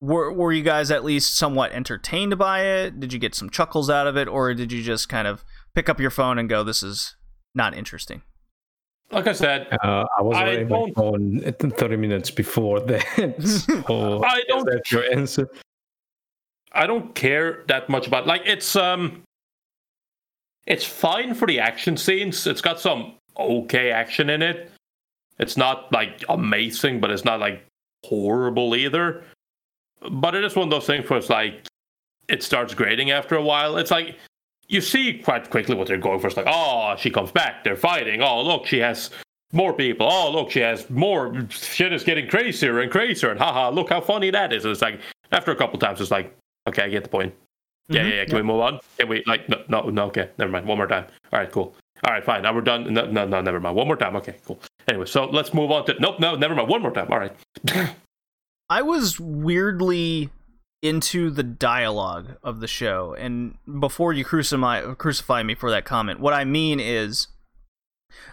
Were Were you guys at least somewhat entertained by it? Did you get some chuckles out of it, or did you just kind of pick up your phone and go, "This is not interesting"? Like I said, Uh, I was already on my phone 30 minutes before that. so I don't- That's your answer. I don't care that much about like it's um it's fine for the action scenes. It's got some okay action in it. It's not like amazing, but it's not like horrible either. But it is one of those things where it's like it starts grading after a while. It's like you see quite quickly what they're going for. It's like, oh, she comes back, they're fighting. Oh, look, she has more people. Oh, look, she has more. Shit is getting crazier and crazier. And haha, look how funny that is. And it's like after a couple times, it's like, okay, I get the point. Yeah, Mhm. yeah, yeah. Can we move on? Can we like no, no, no? Okay, never mind. One more time. All right, cool. All right, fine. Now we're done. No, no, no, never mind. One more time. Okay, cool. Anyway, so let's move on to. Nope, no, never mind. One more time. All right. I was weirdly into the dialogue of the show, and before you crucify crucify me for that comment, what I mean is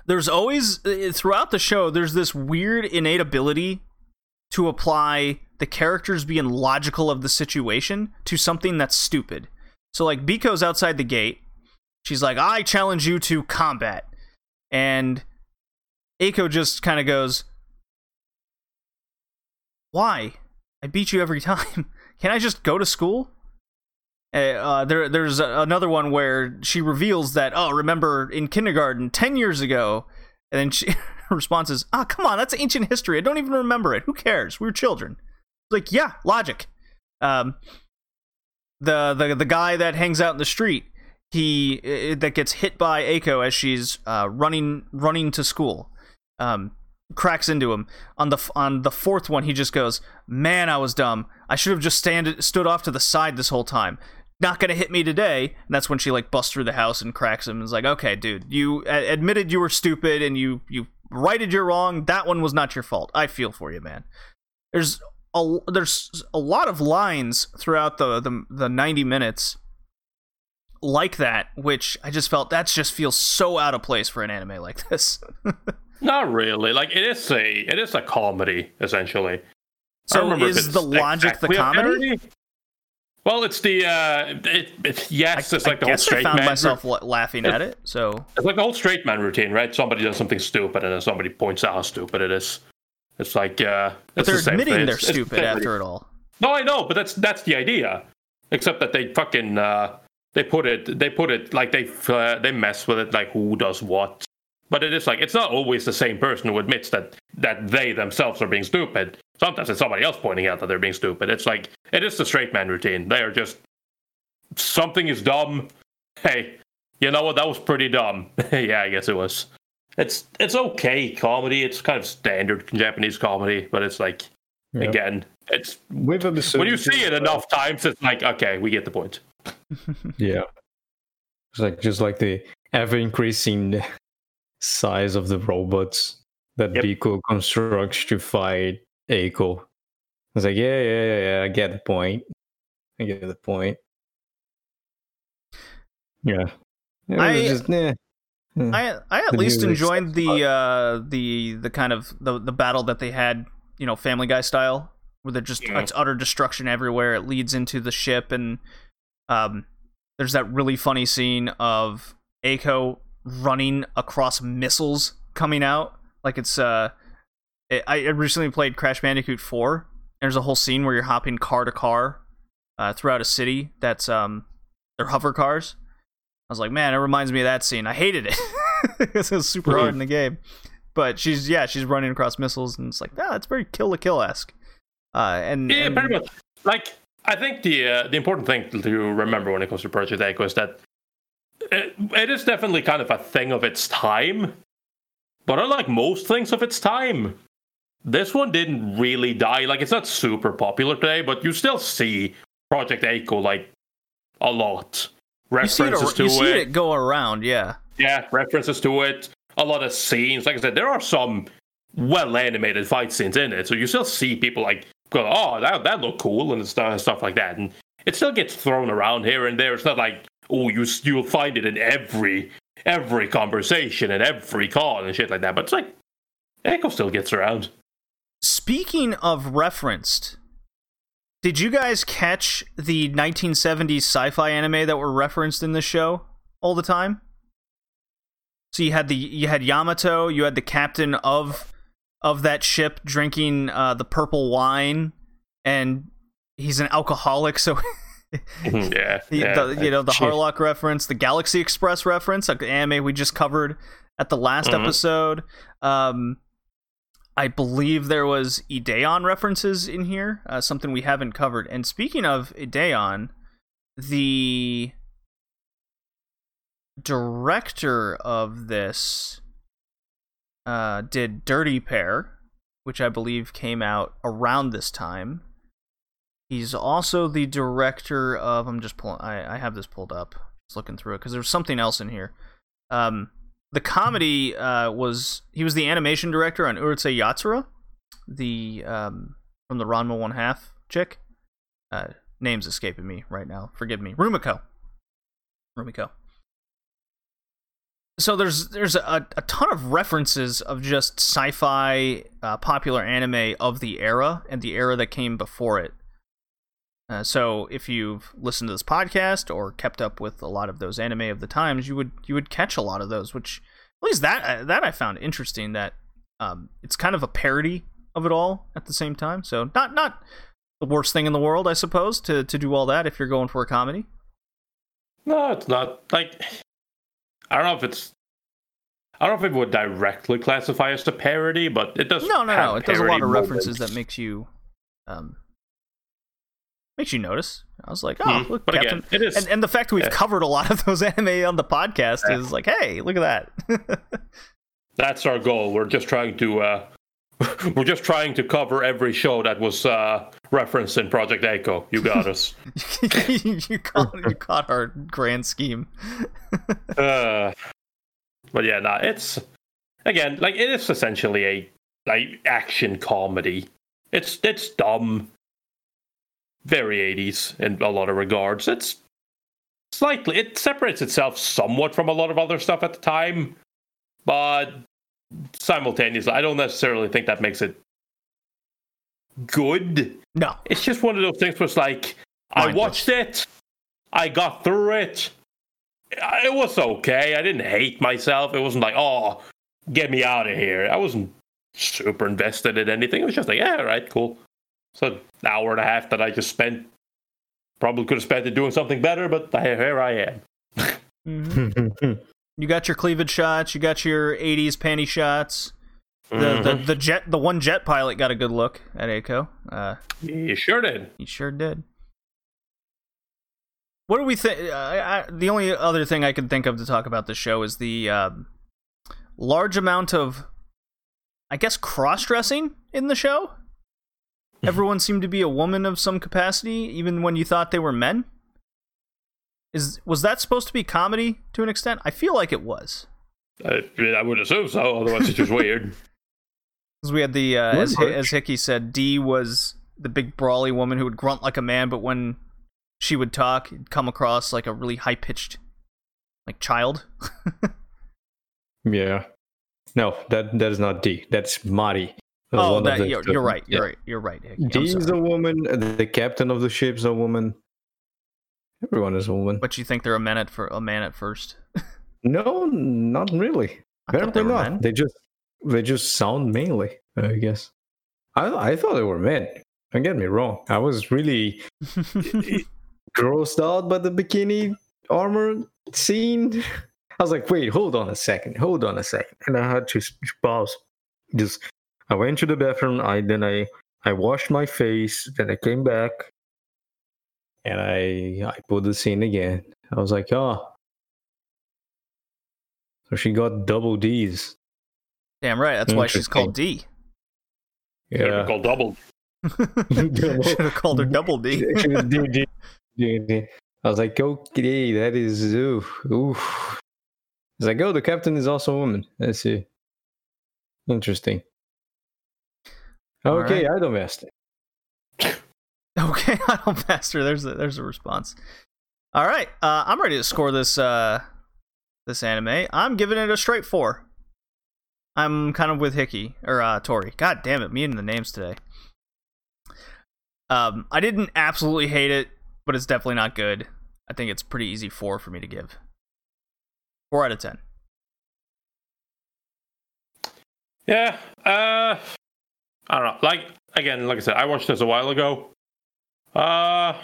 there's always uh, throughout the show there's this weird innate ability to apply the characters being logical of the situation to something that's stupid. So like B-ko's outside the gate. She's like, "I challenge you to combat." And A-ko just kind of goes, why? I beat you every time. Can I just go to school? Uh, uh, there, there's another one where she reveals that, oh, remember in kindergarten 10 years ago? And then she, response is, ah, come on, that's ancient history. I don't even remember it. Who cares? We were children. It's like, yeah, logic. Um, the, the, the guy that hangs out in the street, he that gets hit by A-ko as she's uh, running running to school. Um, cracks into him on the on the fourth one. He just goes, "Man, I was dumb. I should have just stand stood off to the side this whole time." Not gonna hit me today, and that's when she like busts through the house and cracks him. And is like, "Okay, dude, you a- admitted you were stupid and you you righted your wrong. That one was not your fault. I feel for you, man." There's a there's a lot of lines throughout the the, the 90 minutes like that, which I just felt that's just feels so out of place for an anime like this. Not really. Like it is a it is a comedy essentially. So don't remember if is the logic the comedy? Well, it's the uh, it, it, yes, it's I like the whole guess I found man. myself la- laughing at it. So It's like the whole straight man routine, right? Somebody does something stupid, and then somebody points out how stupid it is. It's like, uh, but they're the admitting thing. they're It's- it's stupid definitely- after it all. No, I know, but that's that's the idea. Except that they fucking uh, they put it they put it like they uh, they mess with it like who does what. But it is like it's not always the same person who admits that that they themselves are being stupid. Sometimes it's somebody else pointing out that they're being stupid. It's like it is the straight man routine. They are just something is dumb. Hey, you know what? That was pretty dumb. yeah, I guess it was. It's it's okay comedy. It's kind of standard Japanese comedy, but it's like Yeah. again, it's With absurdity, when you see it enough times, it's like, okay, we get the point. Yeah. It's like just like the ever increasing size of the robots that Yep. B-ko constructs to fight A-ko. was like, yeah, yeah, yeah, yeah, I get the point. I get the point. Yeah. I- just. I I at The least enjoyed the uh the the kind of the the battle that they had, you know, Family Guy style, where they're just Yeah. it's utter destruction everywhere. It leads into the ship, and um, there's that really funny scene of A-ko running across missiles coming out, like it's uh. I I recently played Crash Bandicoot 4. and There's a whole scene where you're hopping car to car uh, throughout a city that's um they're hover cars. I was like, man, it reminds me of that scene. I hated it because it was super hard in the game. But she's yeah, she's running across missiles, and it's like, ah, it's very Kill la Kill esque. Uh, and, Yeah, and pretty much. Like, I think the uh, the important thing to remember when it comes to Project A-ko is that it, it is definitely kind of a thing of its time. But unlike most things of its time, this one didn't really die. Like, it's not super popular today, but you still see Project A-ko like a lot. you see it, References to you see it. it go around, yeah. Yeah, references to it, a lot of scenes. Like I said, there are some well animated fight scenes in it, so you still see people like go, "Oh, that that looked cool" and stuff and stuff like that. And it still gets thrown around here and there. It's not like oh, you you'll find it in every every conversation and every call and shit like that. But it's like A-ko still gets around. Speaking of referenced, did you guys catch the 1970s sci-fi anime that were referenced in the show all the time? So you had the you had Yamato, you had the captain of of that ship drinking uh, the purple wine, and he's an alcoholic, so yeah, the, yeah. the, you know the. Harlock reference, the Galaxy Express reference, like anime we just covered at the last Mhm. episode. Um, I believe there was Ideon references in here, uh, something we haven't covered. And speaking of Ideon, the director of this uh, did Dirty Pair, which I believe came out around this time. He's also the director of. I'm just pulling. I, I have this pulled up. Just looking through it because there's something else in here. Um, the comedy uh, was he was the animation director on Urusei Yatsura, the um, from the Ranma One Half chick. Uh, name's escaping me right now. Forgive me. Rumiko. Rumiko. So there's there's a, a ton of references of just sci-fi uh, popular anime of the era and the era that came before it. Uh, so if you've listened to this podcast or kept up with a lot of those anime of the times, you would you would catch a lot of those. Which at least that uh, that I found interesting. That um, it's kind of a parody of it all at the same time. So not not the worst thing in the world, I suppose, to to do all that if you're going for a comedy. No, it's not. Like, I don't know if it's. I don't know if it would directly classify as a parody, but it does. No, no, no. It does a lot of references moments. that makes you um makes you notice. I was like, oh, Mhm. look, But Captain. again, it is- and, and the fact we've yeah. covered a lot of those anime on the podcast Yeah. is like, hey, look at that. That's our goal. We're just trying to uh, We're just trying to cover every show that was uh, referenced in Project A-ko. You got us. you caught you caught our grand scheme. uh, but yeah, nah, it's again like it is essentially a like action comedy. It's it's dumb, very 80s in a lot of regards. It's slightly it separates itself somewhat from a lot of other stuff at the time, but simultaneously, I don't necessarily think that makes it good. No, It's just one of those things where it's like I watched it, I got through it. It was okay. I didn't hate myself. It wasn't like, oh, get me out of here. I wasn't super invested in anything. It was just like, yeah, all right, cool. So an hour and a half that I just spent, probably could have spent it doing something better, but here I am. Mhm. you got your cleavage shots. You got your '80s panty shots. The, the Mhm. the jet the one jet pilot got a good look at A-ko. Uh, You sure did. He sure did. What do we think? Uh, the only other thing I can think of to talk about the show is the um, large amount of, I guess, cross dressing in the show. Everyone seemed to be a woman of some capacity, even when you thought they were men. Is was that supposed to be comedy to an extent? I feel like it was. I, I would assume so. Otherwise, it's just weird. Because we had the uh, as Woodbridge. as Hickey said, Dee was the big brawly woman who would grunt like a man, but when she would talk, it'd come across like a really high pitched, like child. yeah. No, that that is not D. That's Marty. Oh, that, you're, you're right. You're yeah. right. You're right. Hickey. I'm D is sorry. a woman. uh, The captain of the ship's a woman. Everyone is a woman. But you think they're a man at for a man at first? No, not really. They Apparently were not. men. They just they just sound mainly. I guess. I I thought they were men. Don't get me wrong. I was really grossed out by the bikini armor scene. I was like, wait, hold on a second, hold on a second, and I had to pause. Just, I went to the bathroom. I then I I washed my face. Then I came back, and I I put the scene again. I was like, oh, so she got double D's. Damn right. That's why she's called D. Could've Yeah. Called double. Should have called her Double D. I was like, okay, that is oof, oof. It's like, oh, the captain is also a woman. Let's see. Interesting. All Okay, I don't mess it. Okay, I don't master. There's a, there's a response. All right, uh, I'm ready to score this uh, this anime. I'm giving it a straight four. I'm kind of with Hickey or uh, Tori. God damn it, me and the names today. Um, I didn't absolutely hate it, but it's definitely not good. I think it's pretty easy four for me to give. Four out of ten. Yeah. Uh, I don't know. Like again, like I said, I watched this a while ago. Uh,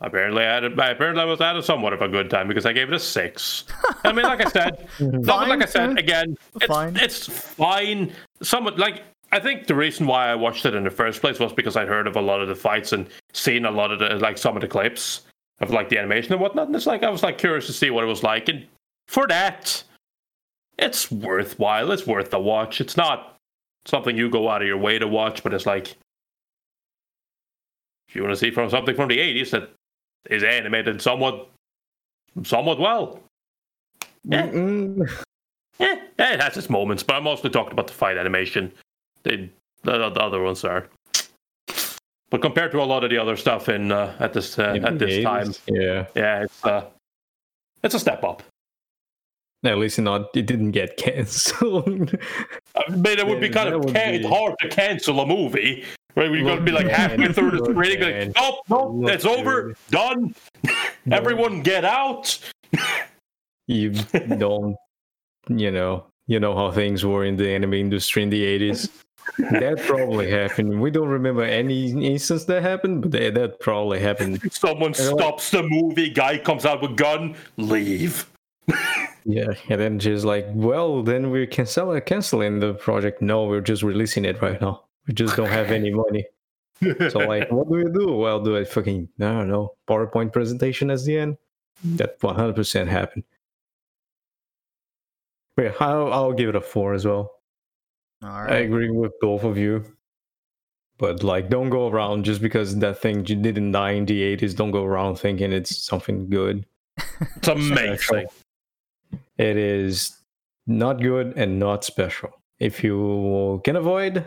apparently I had a, apparently I was at a somewhat of a good time because I gave it a six. I mean, like I said, no, but like I said Fine. again, it's Fine. it's fine. Somewhat like I think the reason why I watched it in the first place was because I'd heard of a lot of the fights and seen a lot of the like some of the clips of like the animation and whatnot. And it's like I was like curious to see what it was like, and for that, it's worthwhile. It's worth the watch. It's not something you go out of your way to watch, but it's like if you want to see from something from the '80s that is animated somewhat, somewhat well. Yeah. Yeah, yeah, it has its moments, but I'm mostly talking about the fight animation. They, the, the other ones are. But compared to a lot of the other stuff in uh, at this uh, at this 80s, time, Yeah. yeah, it's uh, it's a step up. At least not, it didn't get cancelled. I mean, it would be kind that of can- be- hard to cancel a movie. Right, We're going to be like Look, halfway through the look, screening, like, nope, nope, Look, it's over, dude. done. Everyone get out. you don't, you know, you know how things were in the anime industry in the 80s. that probably happened. We don't remember any instance that happened, but that, that probably happened. Someone You know what? stops the movie. Guy comes out with gun. Leave. Yeah, and then just like, well, then we're cancel- canceling the project. No, we're just releasing it right now. We just don't have any money. So like, what do we do? Well, do a fucking I don't know PowerPoint presentation at the end? That 100% happened. Yeah, I'll, I'll give it a four as well. All I agree with both of you. But like, don't go around just because that thing you didn't die in the 80s. Don't go around thinking it's something good. It's amazing. It is not good and not special. If you can avoid,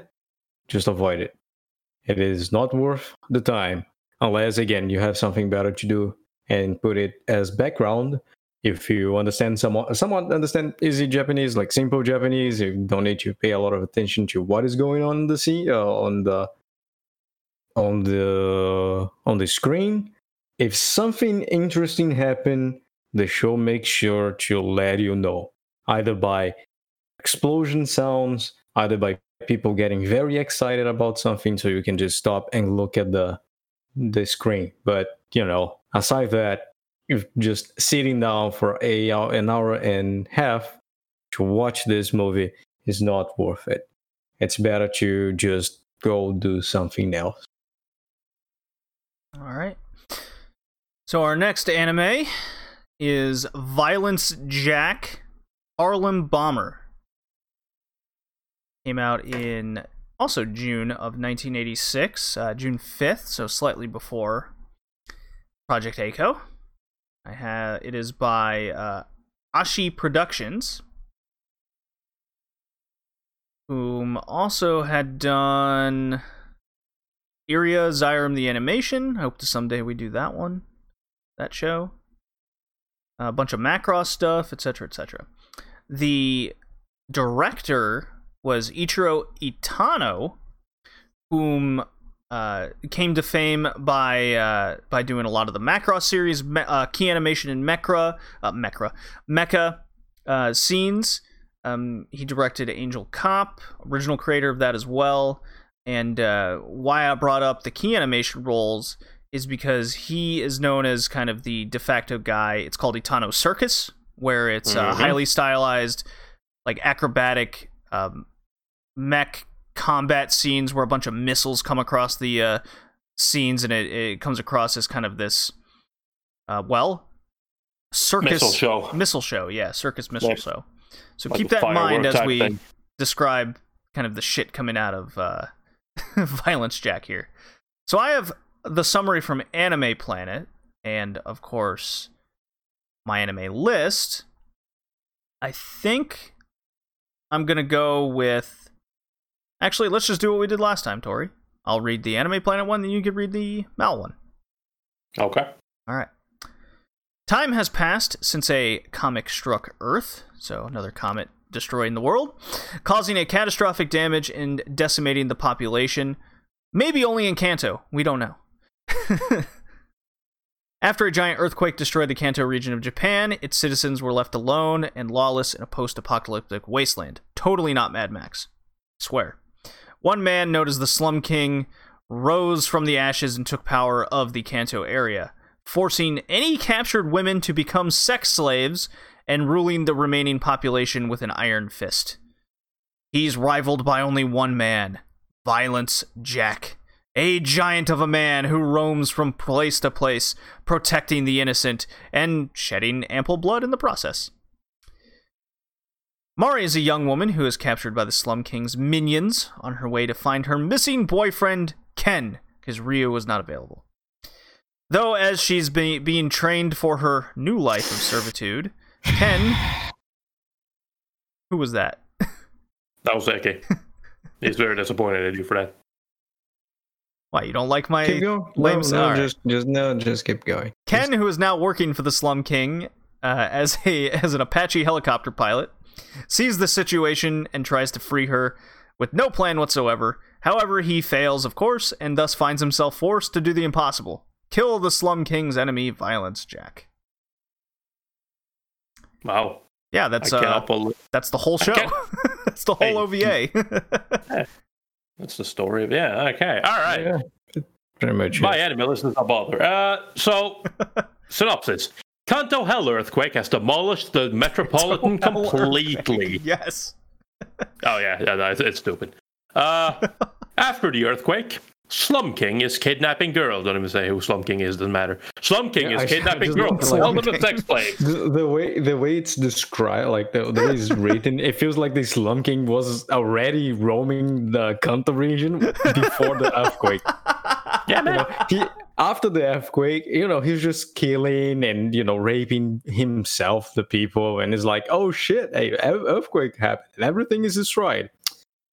just avoid it. It is not worth the time unless again you have something better to do and put it as background. If you understand somewhat, somewhat understand easy Japanese, like simple Japanese, you don't need to pay a lot of attention to what is going on the sea, uh, on the on the on the screen. If something interesting happen, the show makes sure to let you know, either by explosion sounds, either by people getting very excited about something, so you can just stop and look at the the screen. But you know, aside that, if just sitting down for a hour, an hour and a half to watch this movie is not worth it. It's better to just go do something else. All right. So our next anime is Violence Jack Harlem Bomber. Came out in also June of 1986, uh, June 5th, so slightly before Project A-ko. I have it is by uh, Ashi Productions, whom also had done Iria Zeiram the animation. Hope to someday we do that one, that show. A bunch of Macross stuff, etc., etc. The director was Ichiro Itano, whom uh, came to fame by uh, by doing a lot of the Macross series, me- uh, key animation in uh, Mecha uh, scenes. Um, he directed Angel Cop, original creator of that as well. And uh, why I brought up the key animation roles is because he is known as kind of the de facto guy. It's called Itano Circus, where it's uh, Mhm. highly stylized, like acrobatic um, mech combat scenes where a bunch of missiles come across the uh, scenes, and it, it comes across as kind of this, uh, well, circus Missile show. missile show. Yeah, circus missile Yeah. show. So Like keep that in mind as we thing. describe kind of the shit coming out of uh, Violence Jack here. So I have the summary from Anime Planet, and of course, my anime list. I think I'm gonna go with. Actually, let's just do what we did last time, Tori. I'll read the Anime Planet one, then you can read the Mal one. Okay. All right. Time has passed since a comet struck Earth, so another comet destroying the world, causing a catastrophic damage and decimating the population. Maybe only in Kanto, we don't know. After a giant earthquake destroyed the Kanto region of Japan, its citizens were left alone and lawless in a post apocalyptic wasteland. Totally not Mad Max. Swear. One man, known as the Slum King, rose from the ashes and took power of the Kanto area, forcing any captured women to become sex slaves and ruling the remaining population with an iron fist. He's rivaled by only one man Violence Jack, a giant of a man who roams from place to place, protecting the innocent and shedding ample blood in the process. Mari is a young woman who is captured by the Slum King's minions on her way to find her missing boyfriend, Ken, because Ryu was not available. Though, as she's be- being trained for her new life of servitude, Ken. Who was that? That was Eki. He's very disappointed at you for that. Why, you don't like my. keep going. No, lame- no, alright. just, just no, just keep going. Ken, who is now working for the Slum King uh, as a as an Apache helicopter pilot, sees the situation and tries to free her with no plan whatsoever. However, he fails, of course, and thus finds himself forced to do the impossible: kill the Slum King's enemy, Violence Jack. Wow. Yeah, that's uh, that's the whole show. can't- that's the whole Hey. OVA. that's the story of yeah. Okay. All right. Yeah, pretty much. My enemy listens not bother. Uh, so synopsis: Kanto Hell earthquake has demolished the metropolitan completely. yes. Oh yeah, yeah, no, it's, it's stupid. Uh, after the earthquake, Slum King is kidnapping girls. Don't even say who Slum King is. Doesn't matter. Slum King Yeah, is I- I kidnapping just girls. like- Ultimate sex slave. The, the way the way it's described, like the, the way it's written, it feels like this Slum King was already roaming the Kanto region before the earthquake. Yeah, You man. know, he after the earthquake, you know, he's just killing and you know raping himself, the people, and it's like, oh shit, a earthquake happened, and everything is destroyed.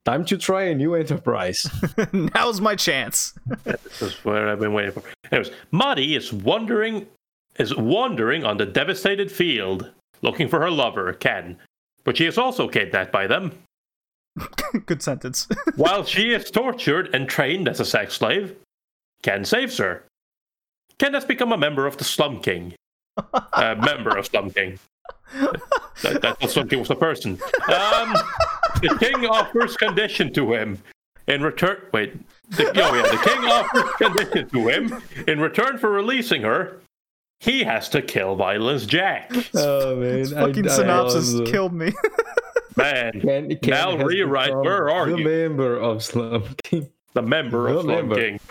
Time to try a new enterprise. Now's my chance. This is where I've been waiting for. Anyways, Madi is wandering is wandering on the devastated field, looking for her lover, Ken. But she is also kidnapped by them. Good sentence. While she is tortured and trained as a sex slave, Ken saves her. Ken has become a member of the Slum King. A member of Slum King. That, that, that Slum King was a person. Um, the king offers condition to him. In return, wait. The, oh yeah, the king offers condition to him. In return for releasing her, he has to kill Violence Jack. oh man, Fucking synopsis killed me. Man, Ken, Ken Now has rewrite, become where are the you? member of Slum King. the member of The Slum member. King.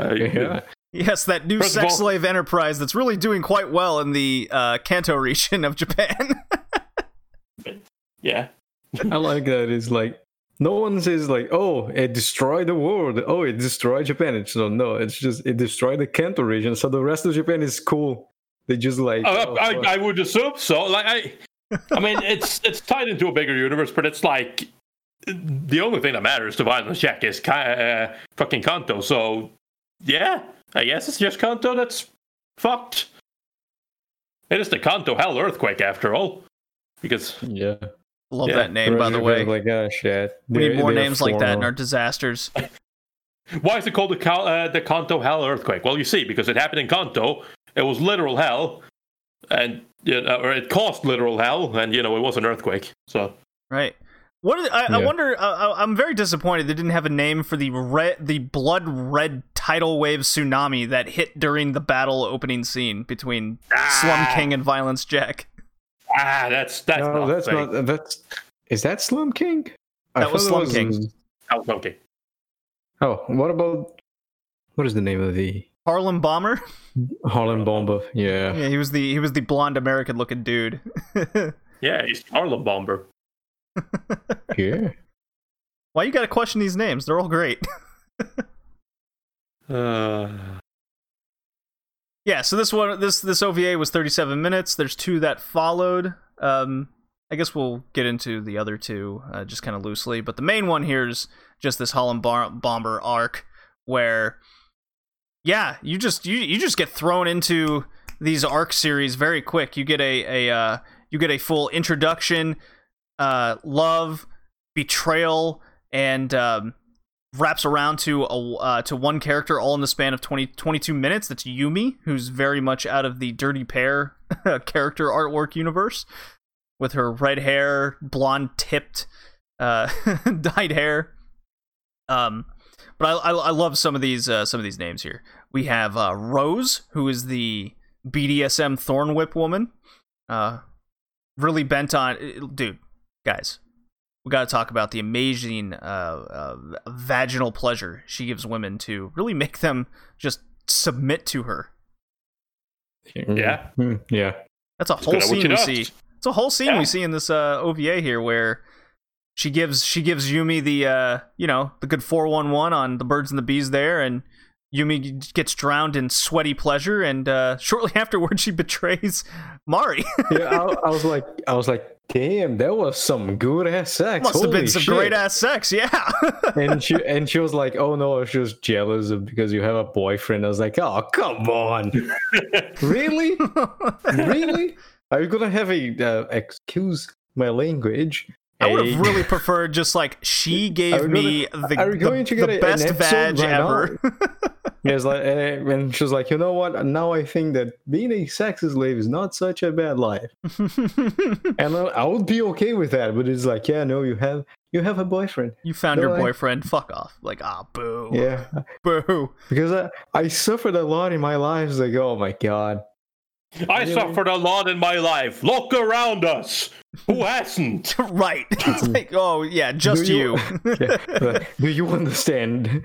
Uh, Yeah. Yes, that new First sex all- slave enterprise that's really doing quite well in the uh, Kanto region of Japan. yeah. I like that. It's like no one says like, "Oh, it destroyed the world." Oh, it destroyed Japan. It's no, no. It's just it destroyed the Kanto region. So the rest of Japan is cool. They just like. Uh, oh, I, fuck. I would assume so. Like I, I mean, it's it's tied into a bigger universe, but it's like the only thing that matters to Violence Jack is Ka- uh, fucking Kanto. So yeah, I guess it's just Kanto that's fucked. It is the Kanto Hell earthquake after all, because yeah. Love Yeah, that name, by the way. is Like, oh shit. we need more names like that in our disasters. why is it called the Ka- uh, the Kanto Hell earthquake? Well, you see, because it happened in Kanto, it was literal hell, and you know, or it caused literal hell, and you know, it was an earthquake. So Right. What is, I, I Yeah. wonder. Uh, I- I'm very disappointed they didn't have a name for the red, the blood red tidal wave tsunami that hit during the battle opening scene between Slum Ah. King and Violence Jack. ah, that's that's No, not that's fake. not. That's is that Slum King? I That was thought it Slum King. Oh, okay. Oh, what about what is the name of the Harlem Bomber. Harlem Bomber? Yeah. Yeah, he was the he was the blonde American looking dude. Yeah, he's Harlem Bomber. Yeah. Why you got to question these names? They're all great. Uh, yeah, so this one this this OVA was 37 minutes. There's two that followed. Um I guess we'll get into the other two uh, just kind of loosely, but the main one here is just this Holland Bar- Bomber arc where yeah, you just you you just get thrown into these arc series very quick. You get a a uh, you get a full introduction, uh, love, betrayal, and um, wraps around to a uh, to one character all in the span of 20, 22 minutes. That's Yumi, who's very much out of the Dirty Pair character artwork universe, with her red hair, blonde tipped, uh, dyed hair. Um, but I, I, I love some of these uh, some of these names here. We have uh, Rose, who is the BDSM thorn whip woman. Uh, really bent on, dude, guys. We got to talk about the amazing uh, uh, vaginal pleasure she gives women to really make them just submit to her. Yeah. Mm, yeah. That's a whole good at what scene we does. see. It's a whole scene Yeah. we see in this uh, OVA here where she gives she gives Yumi the uh, you know the good four one one on the birds and the bees there, and Yumi gets drowned in sweaty pleasure, and uh, shortly afterwards she betrays Mari. Yeah. I, I was like, I was like, damn, that was some good ass sex. Must have been some shit. great ass sex, yeah. and she and she was like, "Oh no, she was jealous of because you have a boyfriend." I was like, "Oh come on, really, really? Are you gonna have a uh, excuse my language?" I would have really preferred just like she gave me gonna- the, the, to get the a- best vag right ever. It's like, and and she was like, "You know what? Now I think that being a sex slave is not such a bad life, and I, I would be okay with that." But it's like, yeah, no, you have you have a boyfriend. you found your boyfriend. Fuck off. Like ah, boo, Yeah, boo. because I, I suffered a lot in my life. It's like, oh my god. I Really? suffered a lot in my life. Look around us. Who hasn't? right. It's like, oh yeah, just Do you. you- Yeah, do you understand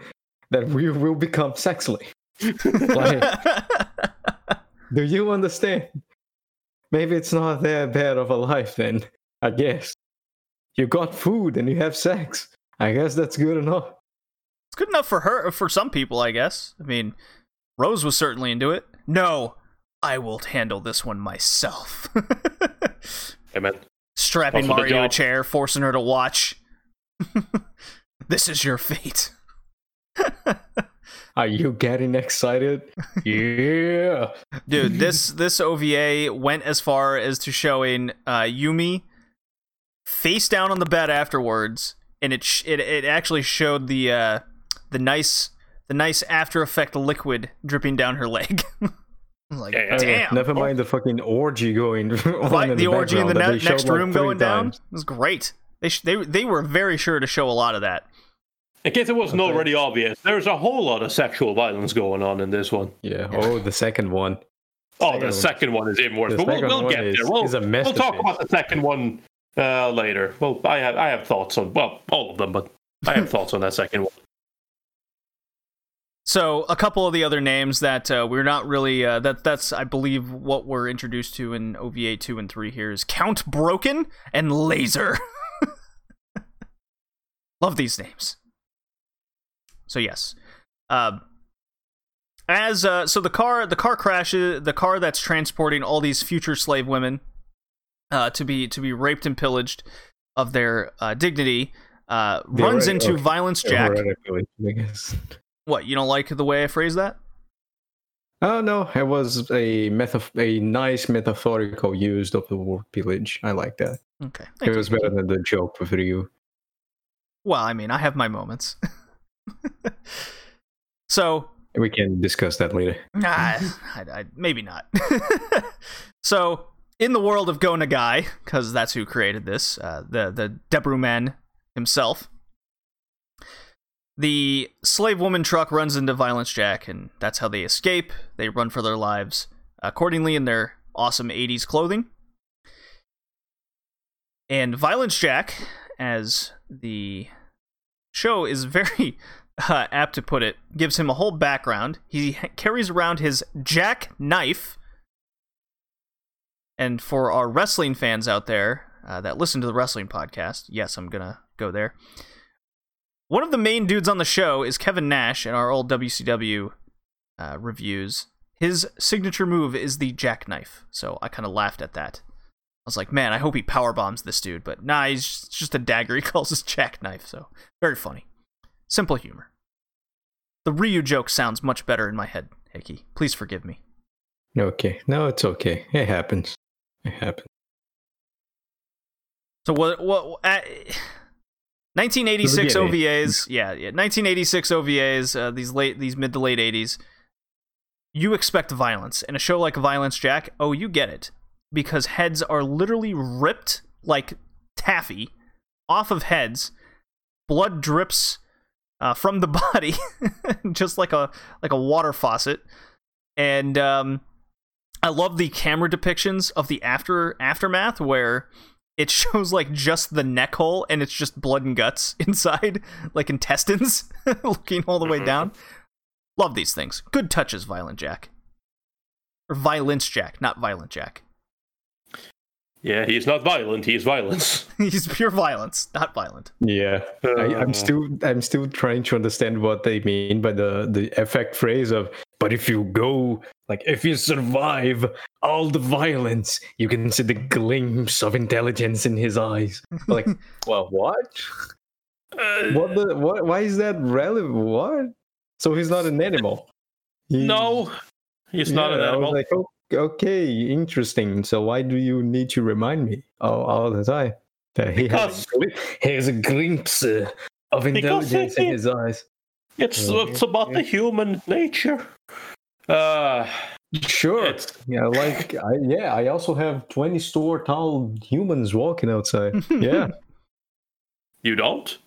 that we will become sex slave. Like, do you understand? Maybe it's not that bad of a life then. I guess you got food and you have sex. I guess that's good enough. It's good enough for her, for some people, I guess. I mean, Rose was certainly into it. No, I will handle this one myself. Hey, man. Strapping Off Mario to a chair, forcing her to watch. this is your fate. Are you getting excited? yeah. Dude, this this OVA went as far as to showing uh, Yumi face down on the bed afterwards, and it sh- it it actually showed the uh, the nice the nice After Effect liquid dripping down her leg. I'm like, Yeah, yeah. damn. Never mind the fucking orgy going on Like, in the orgy in the ne- next showed, like, room three going down times. was great. They sh- they they were very sure to show a lot of that. In case it wasn't already obvious, there's a whole lot of sexual violence going on in this one. Yeah. Oh, the second one. Oh, Second the second one is even worse. The But we'll, we'll get is- there. We'll, a we'll talk masterpiece. about the second one uh, later. Well, I have I have thoughts on well all of them, but I have thoughts on that second one. So a couple of the other names that uh, we're not really uh, that that's I believe what we're introduced to in OVA two and three here is Count Broken and Laser. Love these names. So yes, um, as uh, so the car the car crashes the car that's transporting all these future slave women uh, to be to be raped and pillaged of their uh, dignity uh, runs into okay. Violence Jack. Theoretically, I guess. What you don't like the way I phrase that? Oh no, it was a metaf- a nice metaphorical use of the word pillage. I like that. Okay. It was you. better than the joke with Ryu. Well, I mean, I have my moments. so, We can discuss that later. nah, I, I, maybe not. so, in the world of Go Nagai, because that's who created this, uh, the the Devilman himself, the slave woman truck runs into Violence Jack, and that's how they escape. They run for their lives accordingly in their awesome 80s clothing. And Violence Jack, as the show is very uh, apt to put it, gives him a whole background. He carries around his jack knife. And for our wrestling fans out there uh, that listen to the wrestling podcast, yes, I'm going to go there. One of the main dudes on the show is Kevin Nash in our old WCW uh, reviews. His signature move is the jackknife. So I kind of laughed at that. I was like, man, I hope he power bombs this dude, but nah, he's just, just a dagger. He calls his jackknife, so very funny. Simple humor. The Ryu joke sounds much better in my head, Hickey. Please forgive me. Okay, no, it's okay. It happens. It happens. So what? What? At, 1986 OVAs, yeah, yeah, 1986 OVAs. Uh, these late, these mid to late 80s. You expect violence in a show like Violence Jack. Oh, you get it because heads are literally ripped like taffy off of heads. Blood drips uh, from the body, just like a like a water faucet. And um, I love the camera depictions of the after aftermath where it shows like just the neck hole and it's just blood and guts inside, like intestines looking all the way down. Love these things. Good touches, Violent Jack. Or Violence Jack, not Violent Jack. Yeah, he's not violent. He's violence. He's pure violence, not violent. Yeah, I, Uh, I'm still I'm still trying to understand what they mean by the the effect phrase of. But if you go, like, if you survive all the violence, you can see the glimpse of intelligence in his eyes. Like, well, what? Uh, What the? What? Why is that relevant? What? So he's not an animal. He- No, he's not an Yeah, I was animal. like, oh, okay, interesting. So why do you need to remind me all, all the time that he has, he has a glimpse uh, of Because intelligence in his eyes? It's Okay, it's about the human nature. Uh, Sure. it's Yeah, like I yeah, I also have twenty store tall humans walking outside. Yeah, you don't.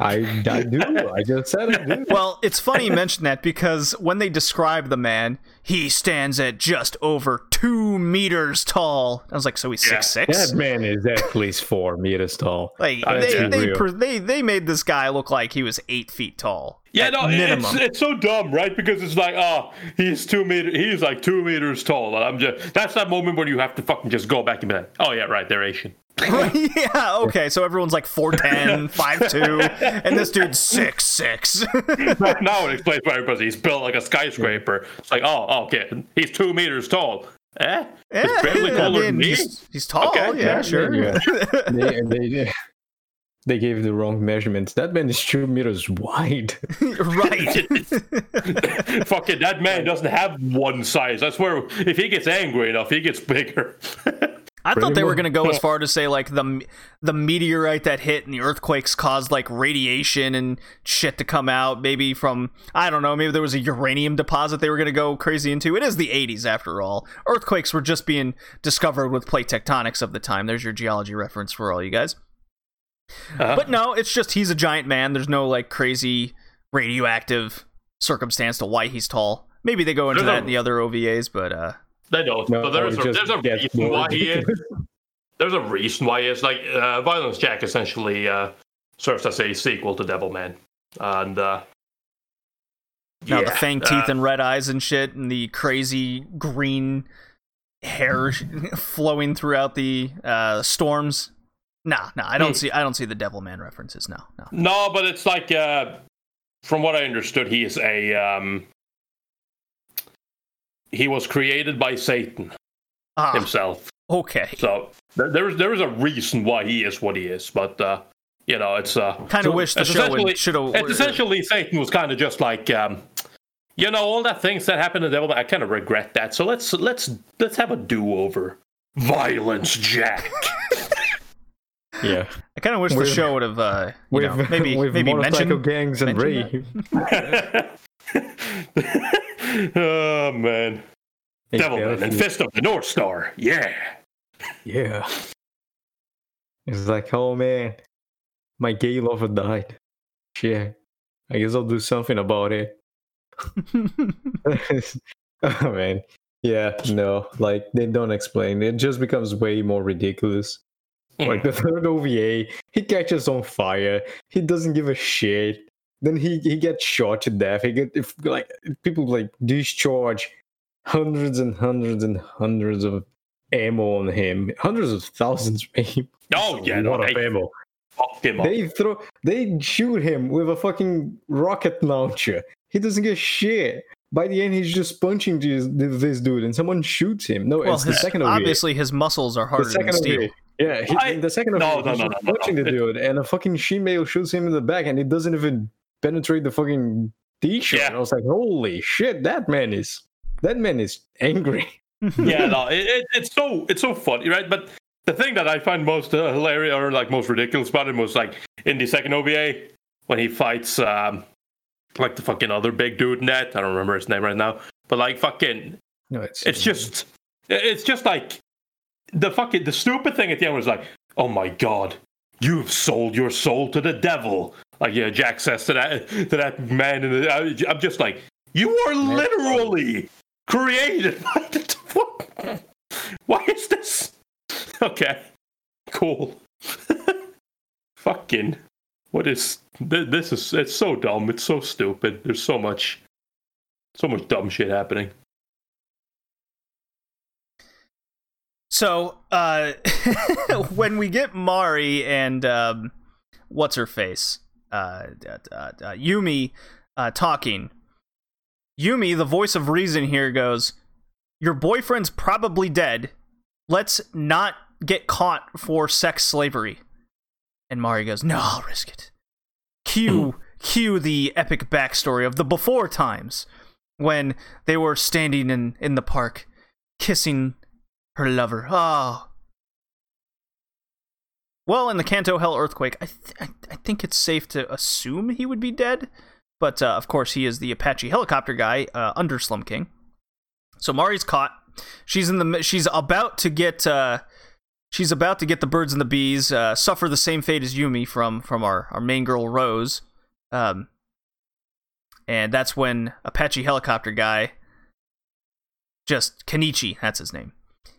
I, I do. I just said I do. Well, it's funny you mention that because when they describe the man, he stands at just over two meters tall. I was like, so he's Yeah. six six. That man is at least four meters tall. Like Let's they they, per- they they made this guy look like he was eight feet tall. Yeah, no, it's it's so dumb, right? Because it's like, oh, he's two meter, he's like two meters tall, and I'm just that's that moment when you have to fucking just go back and be like, oh yeah, right, they're Asian. yeah, okay. So everyone's like 4'10, 5'2, and this dude's six six. now it explains why everybody he's built like a skyscraper. It's like, oh, okay, he's two meters tall. Eh? It's barely I taller mean, than me. he's, he's tall. Okay. yeah, sure. Yeah. they, they, they gave the wrong measurements. That man is two meters wide. right. Fucking that man doesn't have one size. I swear, if he gets angry enough, he gets bigger. I thought Pretty they were going to go as far to say like the the meteorite that hit and the earthquakes caused like radiation and shit to come out. Maybe from I don't know. Maybe there was a uranium deposit they were going to go crazy into. It is the 80s after all. Earthquakes were just being discovered with plate tectonics of the time. There's your geology reference for all you guys. Uh-huh. But no, it's just he's a giant man. There's no like crazy radioactive circumstance to why he's tall. Maybe they go into that in the other OVAs, but uh They don't. No, but there's a, there's a reason more why he is. There's a reason why he is. Like, uh, Violence Jack essentially uh, serves as a sequel to Devilman. And, uh. Now the yeah, fang uh, teeth and red eyes and shit, and the crazy green hair flowing throughout the uh, storms. Nah, nah, I don't Hmm. see. I don't see the Devilman references. No, no. No, but it's like, uh, from what I understood, he is a. Um, he was created by Satan Ah, himself. okay. So there, there's there is a reason why he is what he is, but uh, you know it's uh, Kind of so wish the show essentially- should have. It's essentially Satan was kind of just like, um, you know, all that things that happened in Devil. I kind of regret that. So let's let's let's have a do over. Violence, Jack. Yeah. I kind of wish the show would have. Uh, you With, know, maybe with maybe motorcycle mentioned. gangs and mention Ray. oh man, Devilman and Fist of the North Star. Yeah. Yeah. It's like, oh man, my gay lover died. Shit. I guess I'll do something about it. oh man. Yeah, no, like they don't explain. It just becomes way more ridiculous. Like the third OVA, he catches on fire. He doesn't give a shit. Then he, he gets shot to death. He get if like people like discharge hundreds and hundreds and hundreds of ammo on him. Hundreds of thousands maybe. Oh yeah, a no, of they ammo. fucked him up. They throw they shoot him with a fucking rocket launcher. He doesn't get shit. By the end, he's just punching this, this dude, and someone shoots him. No, well, it's the his, second OVA. obviously his muscles are The harder than second steel. Yeah, he, I- the second no, OVA, no, he's no, just no, no, punching no. the dude, and a fucking shemale shoots him in the back, and it doesn't even penetrate the fucking t-shirt. Yeah. I was like, holy shit, that man is that man is angry. yeah, no, it, it, it's so it's so funny, right? But the thing that I find most uh, hilarious or like most ridiculous about him was like in the second OVA when he fights um like the fucking other big dude in that. I don't remember his name right now, but like fucking, No, it's it's just it's just like the fucking the stupid thing at the end was like, oh my god, you've sold your soul to the devil. Like yeah, Jack says to that to that man, in the, I- I'm just like, you are literally created what? Why is this? Okay, cool. Fucking, what is this? Is it's so dumb. It's so stupid. There's so much, so much dumb shit happening. So, uh, when we get Mari and um, what's her face, uh, uh, Yumi, uh, talking, Yumi, the voice of reason here, goes, "Your boyfriend's probably dead. Let's not get caught for sex slavery." And Mari goes, "No, I'll risk it." Cue, cue the epic backstory of the before times when they were standing in in the park, kissing her lover. Oh. Well, in the Kanto Hell earthquake, I, th- I, think it's safe to assume he would be dead. But uh, of course, he is the Apache helicopter guy uh, under Slum King. So Mari's caught. She's in the. She's about to get uh, she's about to get the birds and the bees, uh, suffer the same fate as Yumi from from our, our main girl Rose. Um, and that's when Apache helicopter guy, just Kenichi, that's his name.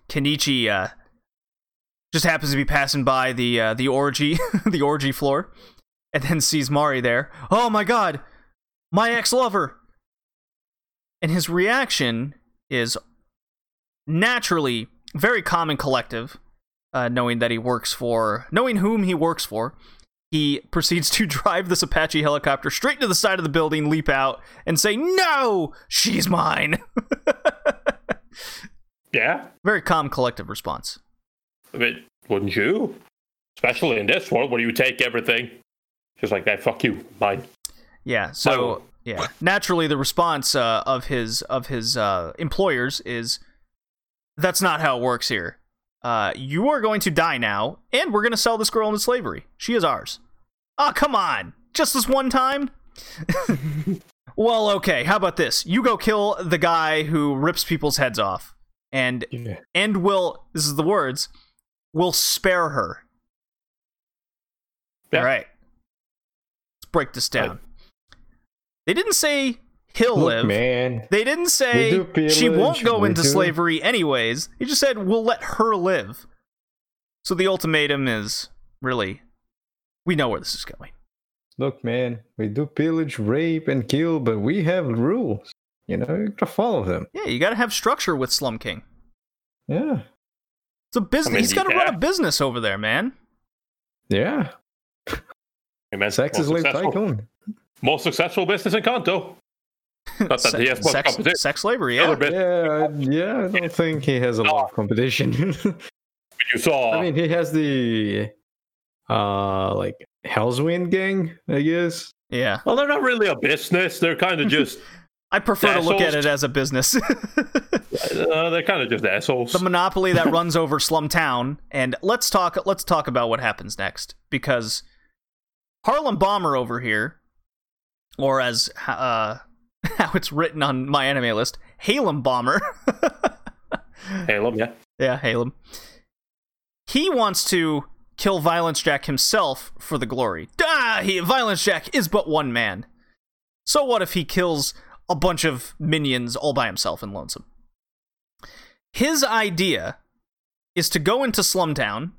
Kenichi uh, just happens to be passing by the uh, the orgy the orgy floor, and then sees Mari there. Oh my god, my ex lover! And his reaction is naturally very calm and collective, uh, knowing that he works for, knowing whom he works for. He proceeds to drive this Apache helicopter straight to the side of the building, leap out, and say, No, she's mine. Yeah. very calm, collective response. I mean, wouldn't you? Especially in this world where you take everything. Just like that, fuck you, mine. Yeah. So yeah, naturally the response uh, of his of his uh, employers is that's not how it works here. Uh, you are going to die now, and we're going to sell this girl into slavery. She is ours. Oh, come on, just this one time. well, okay. How about this? You go kill the guy who rips people's heads off, and Yeah. and will this is the words will spare her. Yeah. All right. Let's break this down. They didn't say he'll Look, live. man. They didn't say she won't go into do- slavery anyways. He just said we'll let her live. So the ultimatum is really we know where this is going. Look, man. We do pillage, rape, and kill, but we have rules. You know, you gotta follow them. Yeah, you got to have structure with Slum King. Yeah. It's a business. I mean, He's got to yeah. run a business over there, man. Yeah. Hey, man, Sex most is like successful- tycoon. Most successful business in Kanto. Not that he has sex, competition. sex slavery, yeah. Yeah, yeah, I don't think he has a lot of competition. you saw. I mean, he has the uh like Hell's Wind gang, I guess. Yeah. well, they're not really a business. They're kind of just. I prefer to look at it as a business. uh, they're kind of just assholes. the monopoly that runs over Slum Town. And let's talk. Let's talk about what happens next because Harlem Bomber over here, or as uh, how it's written on my anime list, Halem Bomber. Halem, yeah. yeah, Halem. He wants to kill Violence Jack himself for the glory. Ah, he, Violence Jack is but one man. So what if he kills a bunch of minions all by himself and lonesome? His idea is to go into Slumtown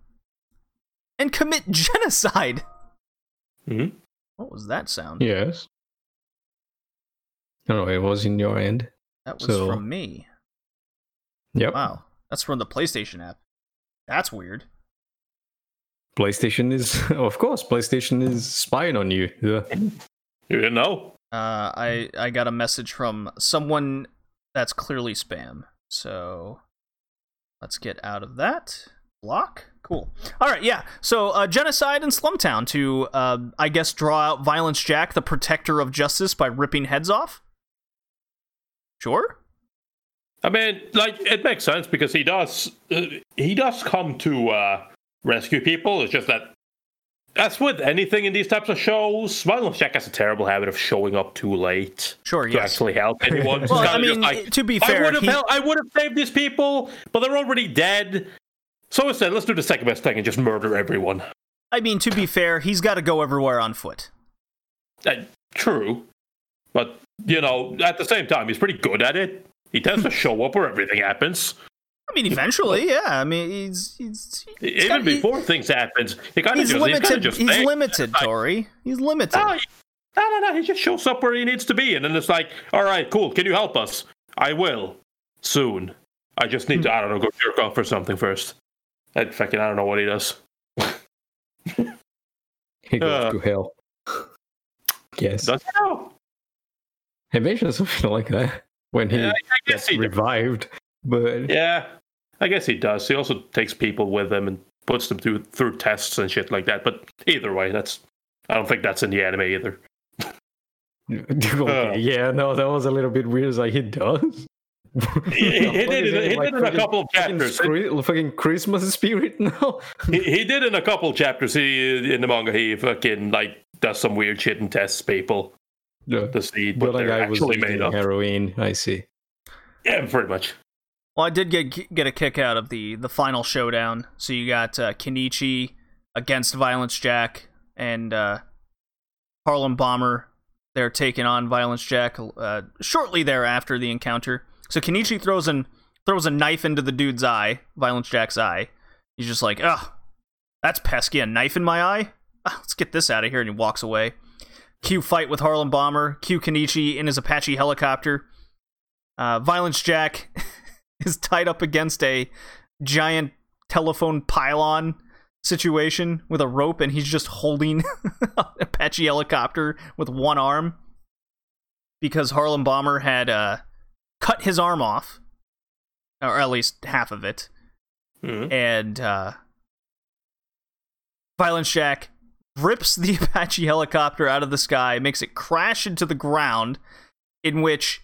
and commit genocide. Mhm. What was that sound? Yes. No, it was in your end. That was So- from me. Yep. Wow. That's from the PlayStation app. That's weird. PlayStation is, of course, PlayStation is spying on you. Yeah. You didn't know? Uh, I I got a message from someone that's clearly spam. So let's get out of that block. Cool. All right, yeah. So uh, genocide in Slumtown to uh, I guess draw out Violence Jack, the protector of justice, by ripping heads off. Sure. I mean, like it makes sense because he does. Uh, he does come to uh, rescue people. It's just that. As with anything in these types of shows, Violence Jack has a terrible habit of showing up too late Sure. to Yes. actually help anyone. Well, I mean, like, to be fair, I would have he- hel- I would have saved these people, but they're already dead. So instead, let's do the second best thing and just murder everyone. I mean, to be fair, he's got to go everywhere on foot. Uh, true, but you know, at the same time, he's pretty good at it. He tends to show up where everything happens. I mean, eventually, yeah. I mean, he's he's, he's Even got- he- before things happens, he kind of just he's limited. of just He's there. limited, Tori. He's limited. No, no, no, no. He just shows up where he needs to be, and then it's like, all right, cool. Can you help us? I will soon. I just need to, I don't know, go jerk off or something first. I fucking, I don't know what he does. He goes Uh. to hell. Yes. Does he know? He mentioned something like that when he Yeah, gets he does. Revived. But Yeah, I guess he does. He also takes people with him and puts them through through tests and shit like that. But either way, that's I don't think that's in the anime either. okay, uh. yeah, no, that was a little bit weird. It's like he does. He, he, he did it. He Like did it in a couple of fucking chapters. scre- fucking Christmas spirit now. he, he did in a couple chapters. He in the manga. He fucking like does some weird shit and tests people Yeah. to see what like they're I actually using made of. heroin. I see. Yeah, pretty much. Well, I did get get a kick out of the the final showdown. So you got uh, Kenichi against Violence Jack and uh, Harlem Bomber. They're taking on Violence Jack uh, shortly thereafter the encounter. So Kenichi throws an throws a knife into the dude's eye, Violence Jack's eye. He's just like, ugh, that's pesky. A knife in my eye. Ah, let's get this out of here. And he walks away. Q fight with Harlem Bomber. Q Kenichi in his Apache helicopter. Uh, Violence Jack is tied up against a giant telephone pylon situation with a rope, and he's just holding an Apache helicopter with one arm because Harlem Bomber had uh, cut his arm off, or at least half of it, Mhm. and uh, Violence Jack rips the Apache helicopter out of the sky, makes it crash into the ground, in which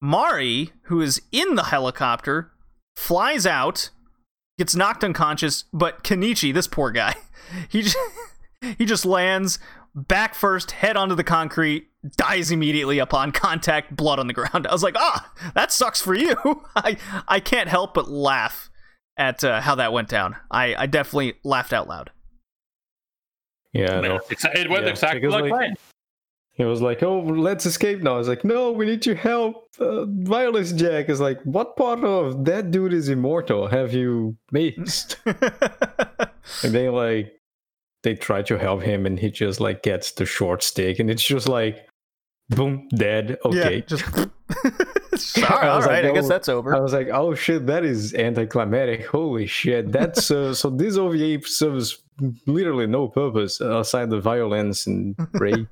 Mari, who is in the helicopter, flies out, gets knocked unconscious, but Kenichi, this poor guy, he just, he just lands back first, head onto the concrete, dies immediately upon contact, blood on the ground. I was like, ah, that sucks for you. I I can't help but laugh at uh, how that went down. I, I definitely laughed out loud. Yeah, I know. Exa- It went Yeah, exactly like like- planned. He was like, "Oh, let's escape now." I was like, "No, we need your help." Uh, Violence Jack is like, "What part of that dude is immortal have you missed?" and then like, they try to help him, and he just like gets the short stick, and it's just like, boom, dead. Okay. Yeah, just. I all was like, I guess oh, that's over. I was like, "Oh shit, that is anticlimactic! Holy shit!" That's uh, so. This OVA serves literally no purpose aside the violence and rape.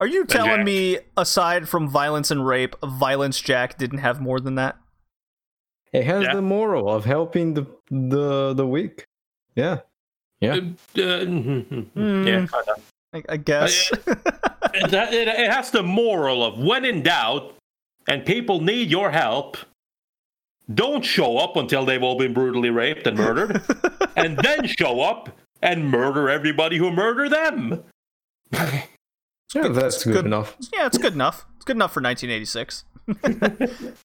Are you telling Jack. me, aside from violence and rape, Violence Jack didn't have more than that? It has Yeah. the moral of helping the the the weak. Yeah. Yeah. Uh, Hmm. Yeah. I, I guess. it, it, it has the moral of when in doubt and people need your help, don't show up until they've all been brutally raped and murdered, and then show up and murder everybody who murdered them. Yeah, that's good, good. enough. yeah, it's good enough. It's good enough for 1986.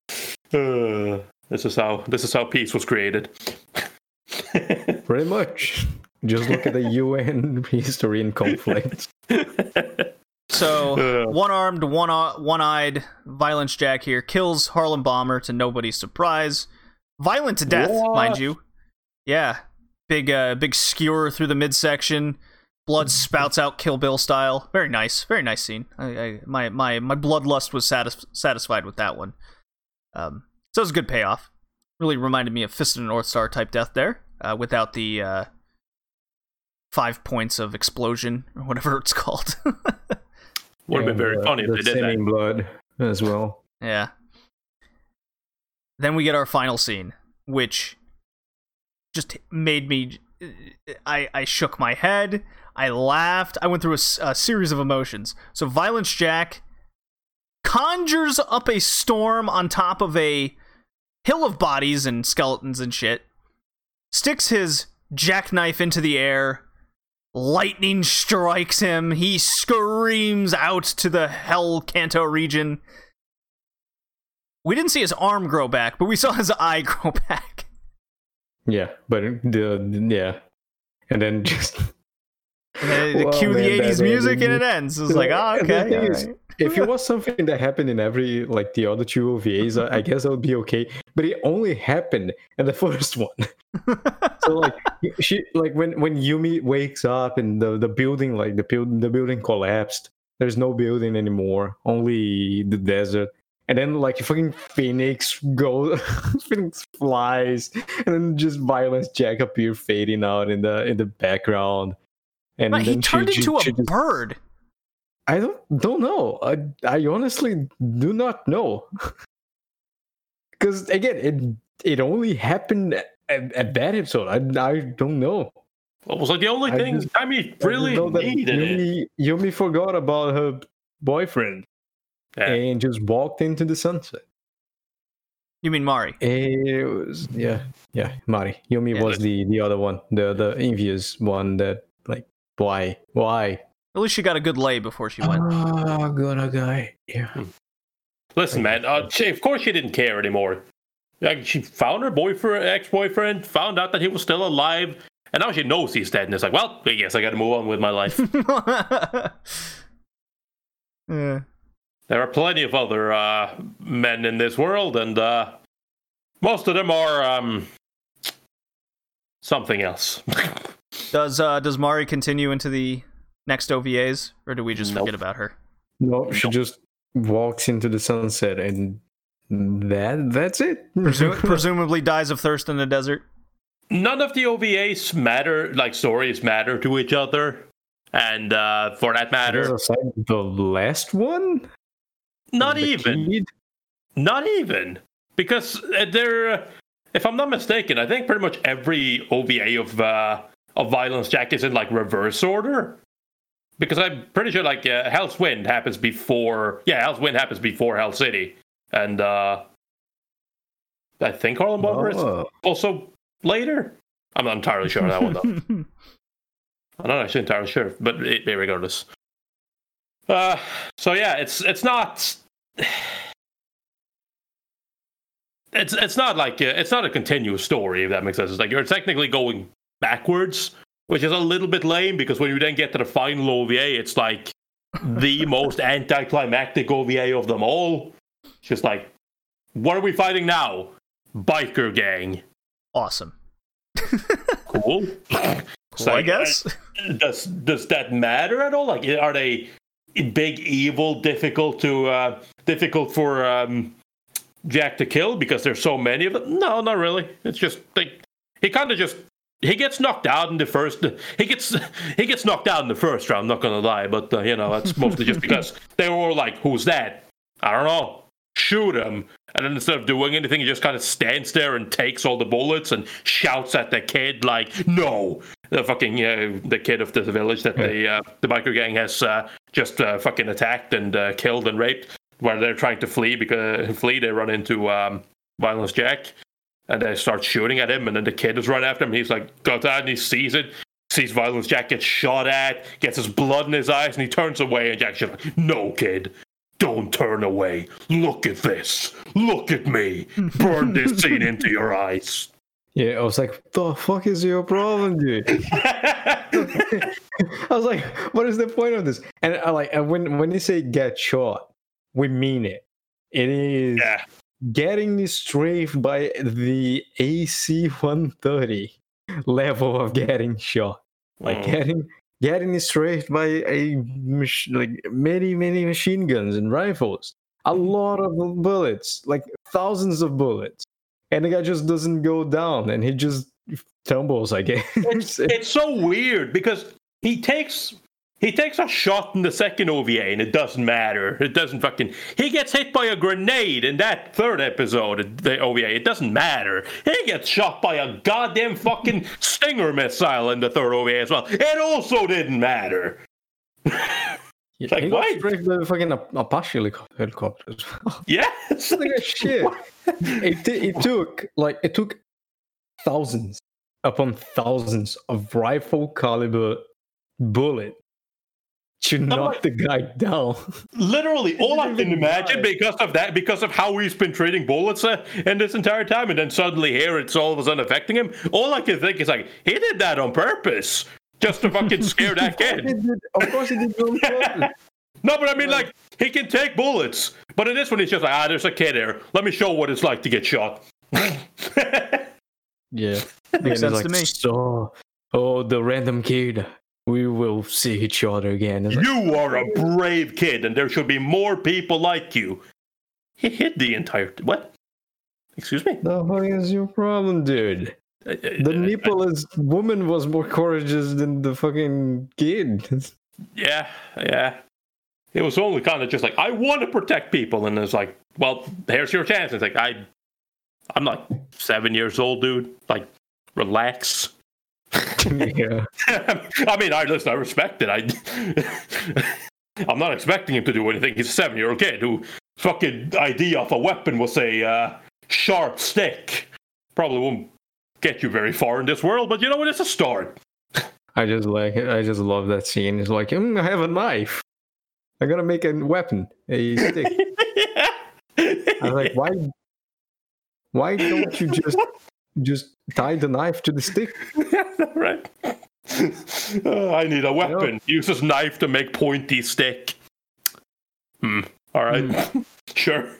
Uh, this is how this is how peace was created. Pretty much. Just look at the UN history and conflict. So, Uh. one-armed, one one-eyed Violence Jack here kills Harlem Bomber to nobody's surprise. Violent to death, What? mind you. Yeah, big, uh, big skewer through the midsection. Blood spouts out, Kill Bill style. Very nice, very nice scene. I, I my my my bloodlust was satis- satisfied with that one. Um, so it was a good payoff. Really reminded me of Fist of the North Star type death there, uh, without the uh, five points of explosion or whatever it's called. Would have been very uh, funny if the they did sinning blood as well. Yeah. Then we get our final scene, which just made me. I I shook my head. I laughed. I went through a series of emotions. So Violence Jack conjures up a storm on top of a hill of bodies and skeletons and shit. Sticks his jackknife into the air. Lightning strikes him. He screams out to the Hell Kanto region. We didn't see his arm grow back, but we saw his eye grow back. Yeah, but the yeah, and then just they Well, cue the man, that 80s music and it ends. It's like, oh, okay. all is, right. if it was something that happened in every like the other two OVAs, I, I guess that would be okay. But it only happened in the first one. so like she like when when Yumi wakes up and the the building like the building the building collapsed. There's no building anymore, only the desert. And then like fucking Phoenix goes, Phoenix flies, and then just Violence Jack appear fading out in the in the background. And Right, he then she- turned she- into a she just- bird. I don't don't know. I I honestly do not know. Because again, it it only happened at, at that episode. I I don't know. It was like the only I thing just- I mean really know that needed it. Yumi, Yumi forgot about her boyfriend Yeah. and just walked into the sunset. You mean Mari? It was yeah yeah Mari. Yumi Yeah, was the the other one, the the envious one that like why why At least she got a good lay before she went. oh good guy yeah Listen, man. Uh, she, of course, she didn't care anymore. like she found her boyfriend, ex-boyfriend, found out that he was still alive, and now she knows he's dead. And it's like, well, I guess I got to move on with my life. yeah. there are plenty of other uh, men in this world, and uh, most of them are um, something else. Does uh does Mari continue into the next OVAs, or do we just Nope. forget about her? No, she just walks into the sunset and that that's it. Presu- presumably dies of thirst in the desert. None of the OVAs matter, like stories matter to each other, and uh, for that matter, the last one? not even. kid? Not even because uh, they're, uh, if I'm not mistaken, I think pretty much every OVA of uh, of Violence Jack is in like reverse order. Because I'm pretty sure like uh, Hell's Wind happens before, yeah, Hell's Wind happens before Hell City, and uh, I think Harlem Bomber is Oh. also later. I'm not entirely sure on that one though. I'm not actually entirely sure, but it, regardless. Uh, so yeah, it's it's not. It's it's not like a, it's not a continuous story if that makes sense. It's like you're technically going backwards, which is a little bit lame because when you then get to the final OVA, it's like the most anticlimactic OVA of them all. It's just like, what are we fighting now? Biker gang. awesome. Cool. Cool, I like, guess. does does that matter at all? Like, are they big, evil, difficult to uh, difficult for um, Jack to kill because there's so many of them? No, not really. It's just like he kind of just he gets knocked out in the first. He gets he gets knocked out in the first round. Not gonna lie, but uh, you know that's mostly just because they were all like, "Who's that?" I don't know. Shoot him. And then instead of doing anything, he just kind of stands there and takes all the bullets and shouts at the kid like, "No!" The fucking uh, the kid of the village that the uh, the biker gang has uh, just uh, fucking attacked and uh, killed and raped. While they're trying to flee because flee, they run into um, Violence Jack, and they start shooting at him. And then the kid is running after him. He's like, goes out and he sees it. Sees Violence Jack gets shot at, gets his blood in his eyes, and he turns away. And Jack's just like, "No, kid, don't turn away. Look at this. Look at me. Burn this scene into your eyes." Yeah, I was like, the fuck is your problem, dude? I was like, what is the point of this? And I like and when when they say get shot, we mean it. It is yeah, getting strafed by the AC 130 level of getting shot. Like Mm. getting getting strafed by a mach- like many many machine guns and rifles. A lot of bullets, like thousands of bullets. And the guy just doesn't go down and he just tumbles, I guess. it's so weird because he takes he takes a shot in the second OVA and it doesn't matter. It doesn't fucking. He gets hit by a grenade in that third episode of the OVA. It doesn't matter. He gets shot by a goddamn fucking Stinger missile in the third OVA as well. It also didn't matter. It's like, he got why? by the fucking Ap- Apache helicopter as well. Yes. At shit. it, t- it took like it took thousands upon thousands of rifle caliber bullet to knock but- the guy down. Literally, all I can imagine die. because of that, because of how he's been treating bullets uh, in this entire time, and then suddenly here it's all of a sudden affecting him. All I can think is like, he did that on purpose, just to fucking scare that kid. of course, he did. on purpose. No, but I mean, like, he can take bullets, but in this one, he's just like, ah, there's a kid here. Let me show what it's like to get shot. yeah, Makes sense it's to me. So, oh, the random kid. We will see each other again. It's like, you are a brave kid, and there should be more people like you. He hit the entire. What? Excuse me? the fuck is your problem, dude? Uh, The Nepalese woman was more courageous than the fucking kid. Yeah, yeah. It was only kind of just like I want to protect people, and it's like, well, here's your chance. It's like I, I'm like seven years old, dude. Like, relax. yeah. I mean, I listen. I respect it. I, I'm not expecting him to do anything. He's a seven-year-old kid who fucking ID off a weapon was a uh, sharp stick. Probably won't get you very far in this world, but you know what? It's a start. I just like it. I just love that scene. It's like, mm, I have a knife. I gotta make a weapon, a stick. I was like, why? Why don't you just just tie the knife to the stick? right. Uh, I need a weapon. Use this knife to make pointy stick. Hmm. All right. sure.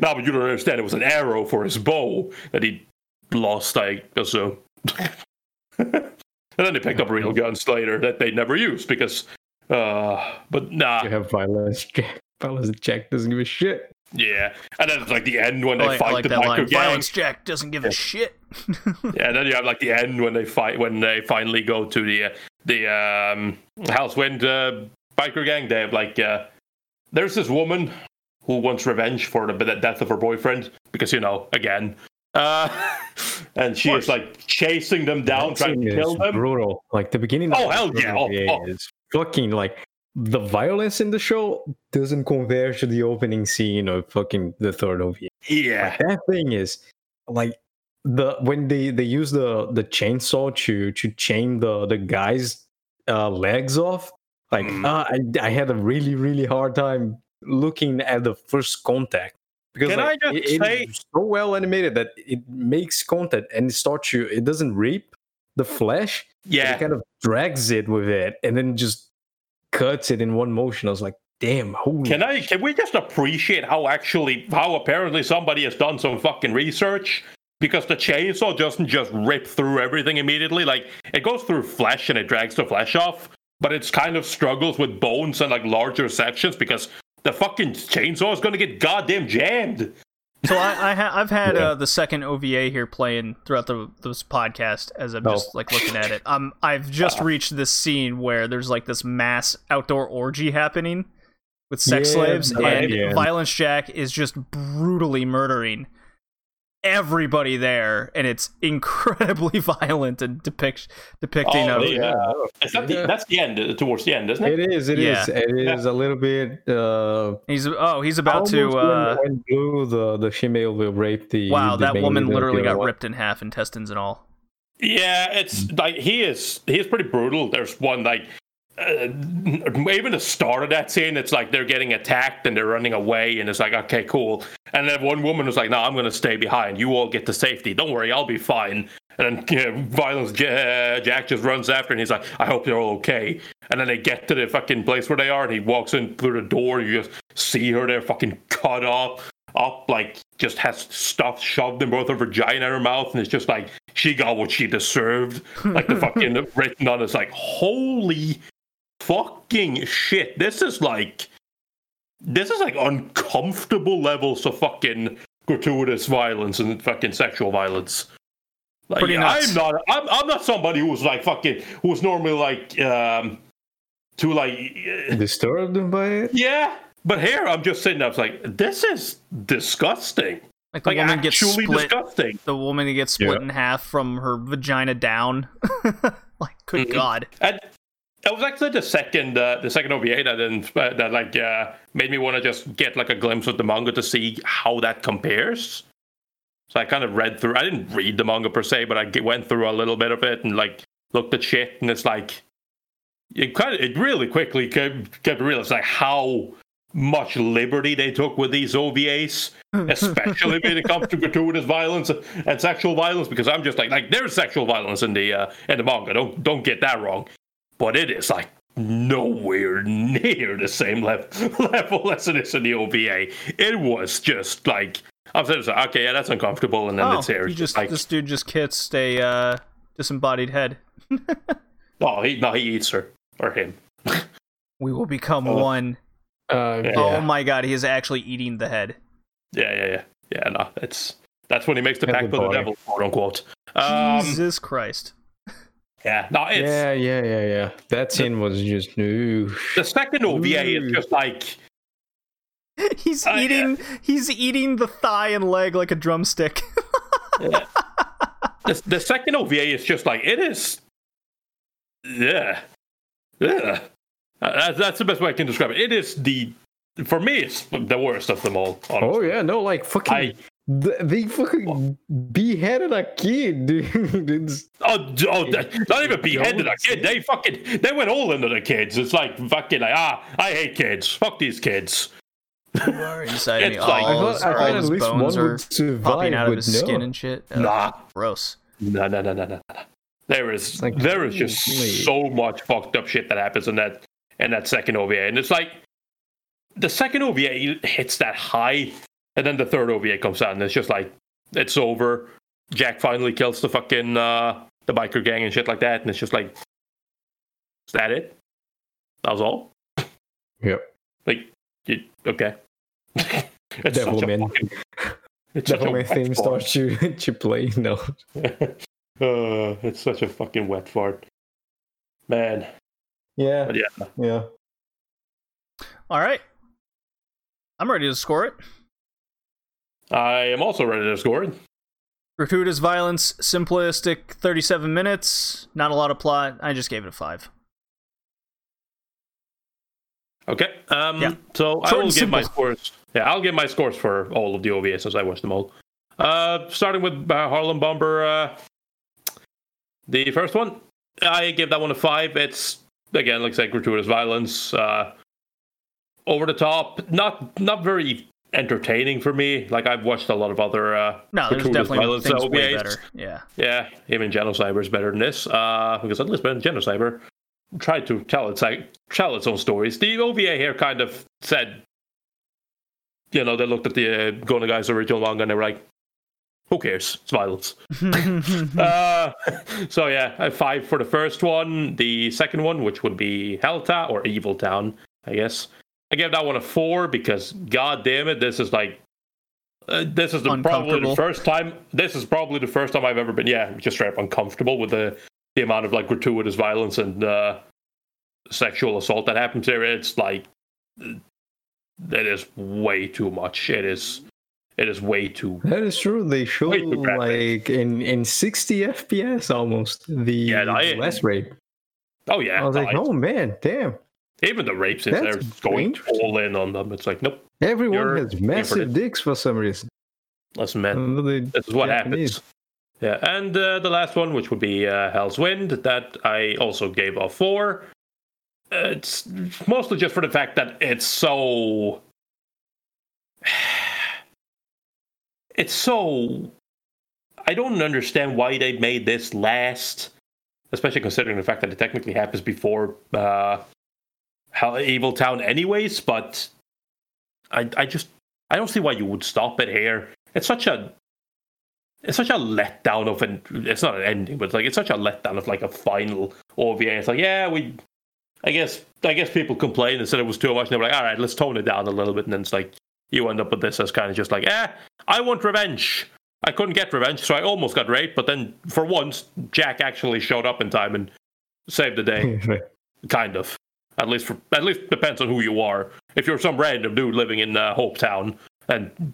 now, but you don't understand. It was an arrow for his bow that he lost. I assume. and then they picked up real guns later that they never used because. Uh, but nah. You have violence check. Violence Jack doesn't give a shit. Yeah, and then it's like the end when they like, fight like the that biker line. gang. Violence Jack doesn't give a shit. Yeah, and then you have like the end when they fight when they finally go to the uh, the um, Hell's Wind uh, biker gang. They have like uh, there's this woman who wants revenge for the, the death of her boyfriend because you know again, uh, and she is like chasing them down, trying to kill them. Brutal. Like the beginning. Oh, of hell yeah. Oh, OVA oh. is fucking like the violence in the show doesn't compare to the opening scene of fucking the third OVA. Yeah, That thing is like the when they they use the the chainsaw to to chain the the guy's uh, legs off. Like Mm. uh, I I had a really really hard time looking at the first contact because Can like, I just it- say- is so well animated that it makes contact and it starts you. It doesn't rip the flesh. yeah. It kind of drags it with it and then just cuts it in one motion. I was like, damn, holy Can I? Can we just appreciate how actually how apparently somebody has done some fucking research? Because the chainsaw doesn't just rip through everything immediately. Like it goes through flesh and it drags the flesh off, but it's kind of struggles with bones and like larger sections because the fucking chainsaw is gonna get goddamn jammed. So I, I ha- I've had Yeah. uh, the second OVA here playing throughout the this podcast as I'm Oh. just like looking at it. Um, I've just reached this scene where there's like this mass outdoor orgy happening with sex Yeah, slaves, and. Violence Jack is just brutally murdering everybody there, and it's incredibly violent and depict depicting Oh, of yeah. Is that the, Yeah. that's the end uh, towards the end, isn't it? It is. It is. Yeah. It is a little bit. Uh, he's oh he's about to uh, when Blue, the the female, will rape the. wow the that woman literally got one. ripped in half, intestines and all. Yeah, it's like he is he is pretty brutal. There's one like uh, even the start of that scene, it's like they're getting attacked and they're running away, and it's like okay, cool. And then one woman was like, "No, I'm gonna stay behind. You all get to safety. Don't worry, I'll be fine." And then you know, violence Jack just runs after, and he's like, "I hope they're all okay." And then they get to the fucking place where they are, and he walks in through the door. And you just see her there, fucking cut off, up like just has stuff shoved in both of her vagina and her mouth, and it's just like she got what she deserved. Like the fucking written on it's like, holy fucking shit. This is like this is like uncomfortable levels of fucking gratuitous violence and fucking sexual violence. Like Pretty nuts. I'm not I'm, I'm not somebody who's like fucking who's normally like um to like uh, Disturbed by it. yeah. But here I'm just sitting there, I was like, this is disgusting. Like the Like woman gets actually split. disgusting. The woman gets split Yeah. in half from her vagina down. like, good Mhm. god. And it was actually the second, uh, the second OVA that then uh, that like uh, made me want to just get like a glimpse of the manga to see how that compares. So I kind of read through. I didn't read the manga per se, but I went through a little bit of it and like looked at shit, and it's like it kind of it really quickly came, came to realize like how much liberty they took with these OVAs, especially when it comes to gratuitous violence and sexual violence. Because I'm just like, like there's sexual violence in the uh, in the manga. Don't don't get that wrong, but it is like nowhere near the same level level as it is in the OVA. It was just like I'm saying, okay, yeah, that's uncomfortable, and then Oh, it's here. he just like, this dude just kissed a uh, disembodied head. oh, he no, he eats her or him. We will become Oh. one. Uh, Yeah. Oh my god, he is actually eating the head. Yeah, yeah, yeah, yeah. No, it's that's when he makes the And pact the with the devil, quote unquote. Um, Jesus Christ. Yeah, no, it's yeah, yeah, yeah, yeah. That scene was just new. the second OVA is just like He's Uh, yeah. eating he's eating the thigh and leg like a drumstick. the, the second OVA is just like it is. Yeah, yeah. Uh, That's, that's the best way I can describe it. It is the for me it's the worst of them all. Honestly. Oh yeah, no, like fucking. I- th- they fucking beheaded a kid, dude. It's- Oh, d- oh th- not even beheaded a kid. They fucking they went all into the kids. It's like fucking like ah, I hate kids. Fuck these kids. You are inside me. It's like- all I his, thought, I thought at his least one bones are would survive popping out of his no. skin and shit. Ugh, Nah. gross. No, no, no, no, no, no. There is like, there is just holy. so much fucked up shit that happens in that in that second OVA, and it's like the second OVA hits that high, and then the third OVA comes out, and it's just like it's over. Jack finally kills the fucking uh, the biker gang and shit like that, and it's just like, is that it? That was all. Yep. Like, you, okay. it's such a Devilman. fucking- it's such a Definitely wet theme fart. starts to, to play. No. uh, it's such a fucking wet fart. Man. Yeah. But yeah. Yeah. All right. I'm ready to score it. I am also ready to score it. Gratuitous violence, simplistic, 37 minutes, not a lot of plot. I just gave it a 5. Okay. Um, Yeah. So I will give my scores. Yeah, I'll give my scores for all of the OVAs since I watched them all. Uh, starting with uh, Harlem Bomber, uh, the first one, I give that one a five. It's again, looks like I said, gratuitous violence, uh, over the top, not not very entertaining for me. Like I've watched a lot of other uh, No, there's definitely violence things way OVAs. better. Yeah. Yeah, even Genocyber is better than this. Uh, because at least Genocyber tried to tell its like, tell its own stories. The OVA here kind of said, you know, they looked at the uh, Go Nagai's original manga and they were like, "Who cares? It's violence." uh, so yeah, five for the first one. The second one, which would be Helta or Evil Town, I guess. I gave that one a four because, god damn it, this is like. Uh, this is the, probably the first time. This is probably the first time I've ever been, yeah, just straight up uncomfortable with the the amount of like gratuitous violence and uh, sexual assault that happens here. It's like that is way too much. It is it is way too. That is true. They show like in in 60 FPS almost the Yeah, I- less rate. Oh yeah, I was no, like, it's- oh man, damn! Even the rape scenes, they're going all in on them. It's like nope, Everyone has massive dicks for some reason. That's. Uh, This is what Japanese. happens. Yeah, and uh, the last one, which would be uh, Hell's Wind, that I also gave a four. It's mostly just for the fact that it's so. It's so. I don't understand why they made this last, especially considering the fact that it technically happens before uh, Hell Evil Town, anyways. But I, I just, I don't see why you would stop it here. It's such a it's such a letdown of an it's not an ending, but it's like it's such a letdown of like a final OVA. It's like, yeah, we I guess I guess people complained and said it was too much, and they were like, all right, let's tone it down a little bit, and then it's like you end up with this as kind of just like, eh, I want revenge. I couldn't get revenge, so I almost got raped, but then for once, Jack actually showed up in time and saved the day. kind of. At least for at least depends on who you are. If you're some random dude living in uh, Hope Town, and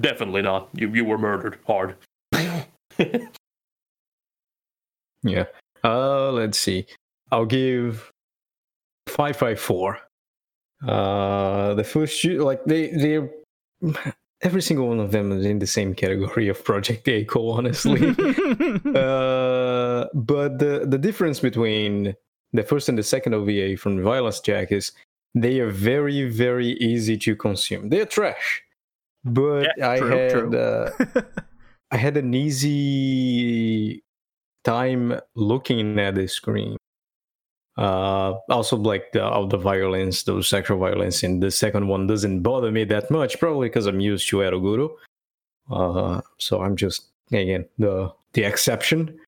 definitely not. You you were murdered hard. yeah. Uh, let's see. I'll give five five four. Uh, the first two, like they they're every single one of them is in the same category of Project A-ko, honestly. uh, but the the difference between the first and the second OVA from Violence Jack is they are very very easy to consume. They're trash, but Yeah, I true, had true. Uh, I had an easy time looking at the screen. Uh, also, like the, all the violence, those sexual violence in the second one doesn't bother me that much, probably because I'm used to Eroguro. Uh, so I'm just again the the exception.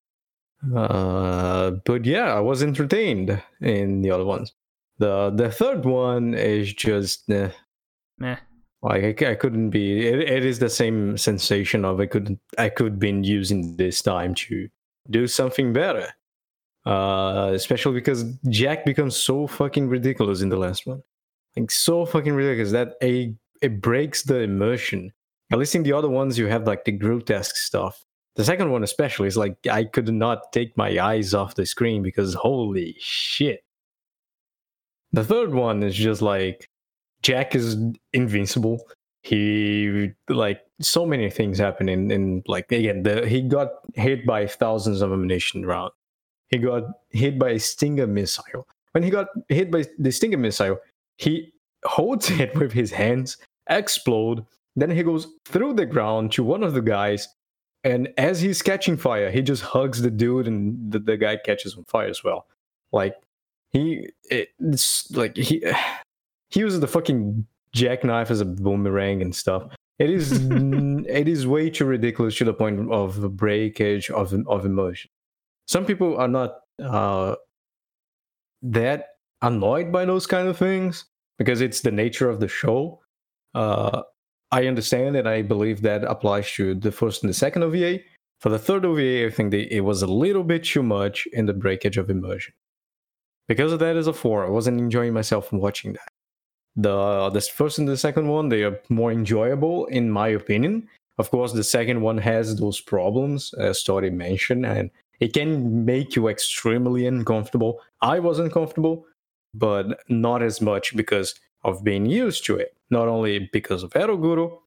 Uh, but yeah, I was entertained in the other ones. The the third one is just eh, Meh. like I couldn't be. It, it is the same sensation of I could I could been using this time to do something better. Uh, especially because Jack becomes so fucking ridiculous in the last one, like so fucking ridiculous that a it breaks the immersion. At least in the other ones, you have like the grotesque stuff. The second one, especially, is like I could not take my eyes off the screen because holy shit. The third one is just like Jack is invincible. He like so many things happen in, in like again the he got hit by thousands of ammunition round. He got hit by a Stinger missile. When he got hit by the Stinger missile, he holds it with his hands, explode. Then he goes through the ground to one of the guys, and as he's catching fire, he just hugs the dude, and the, the guy catches on fire as well. Like he, it's like he he uses the fucking jackknife as a boomerang and stuff. It is it is way too ridiculous to the point of breakage of of emotion. Some people are not uh, that annoyed by those kind of things because it's the nature of the show. Uh, I understand and I believe that applies to the first and the second OVA. For the third OVA, I think it was a little bit too much in the breakage of immersion. Because of that, as a four, I wasn't enjoying myself watching that. The the first and the second one they are more enjoyable in my opinion. Of course, the second one has those problems, as Tori mentioned, and it can make you extremely uncomfortable. I was uncomfortable, but not as much because of being used to it. Not only because of Eroguro,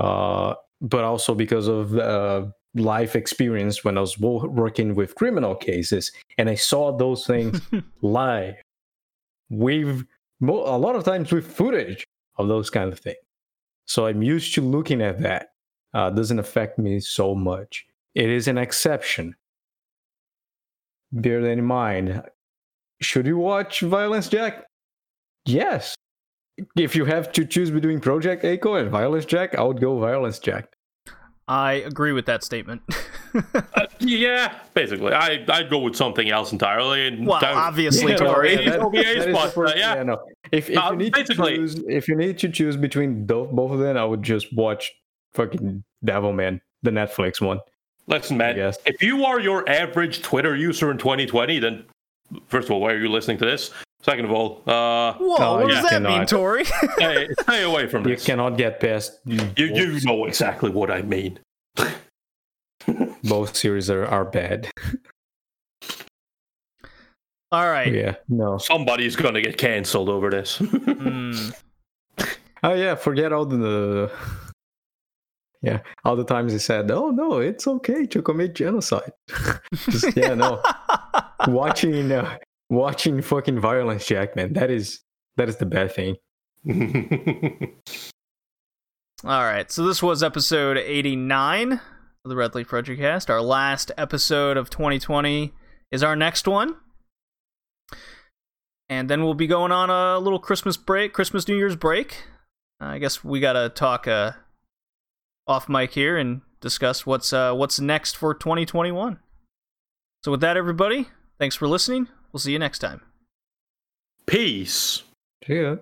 uh, but also because of uh, life experience when I was wo- working with criminal cases and I saw those things live with mo- a lot of times with footage of those kind of things. So I'm used to looking at that. Uh, doesn't affect me so much. It is an exception. Bear that in mind. Should you watch Violence Jack? Yes. If you have to choose between Project A-ko and Violence Jack, I would go Violence Jack. I agree with that statement. Uh, yeah, basically, I I'd go with something else entirely. And well, that- obviously, Yeah, Tori. no, that- OVAs, is but, the first- uh, yeah. no. If, if you need to choose, if you need to choose between both both of them, I would just watch fucking Devilman, the Netflix one. Listen, man, Yes. if you are your average Twitter user in 2020, then first of all, why are you listening to this? Second of all, uh, Whoa, No, what does that mean, cannot. Tori? stay, stay away from You this. You cannot get past You you know exactly what I mean. both series are, are bad. All right. Yeah, no. Somebody's gonna get cancelled over this. Hmm. Oh yeah, forget all the yeah, all the times he said, "Oh no, it's okay to commit genocide." Just yeah, no. watching uh, watching fucking violence, Jack, man, that is that is the bad thing. All right. So this was episode 89 of the Red Leaf Retrocast. Our last episode of 2020 is our next one. And then we'll be going on a little Christmas break, Christmas New Year's break. I guess we got to talk uh, off mic here and discuss what's uh, what's next for 2021. So with that everybody, thanks for listening. We'll see you next time. Peace. Yeah.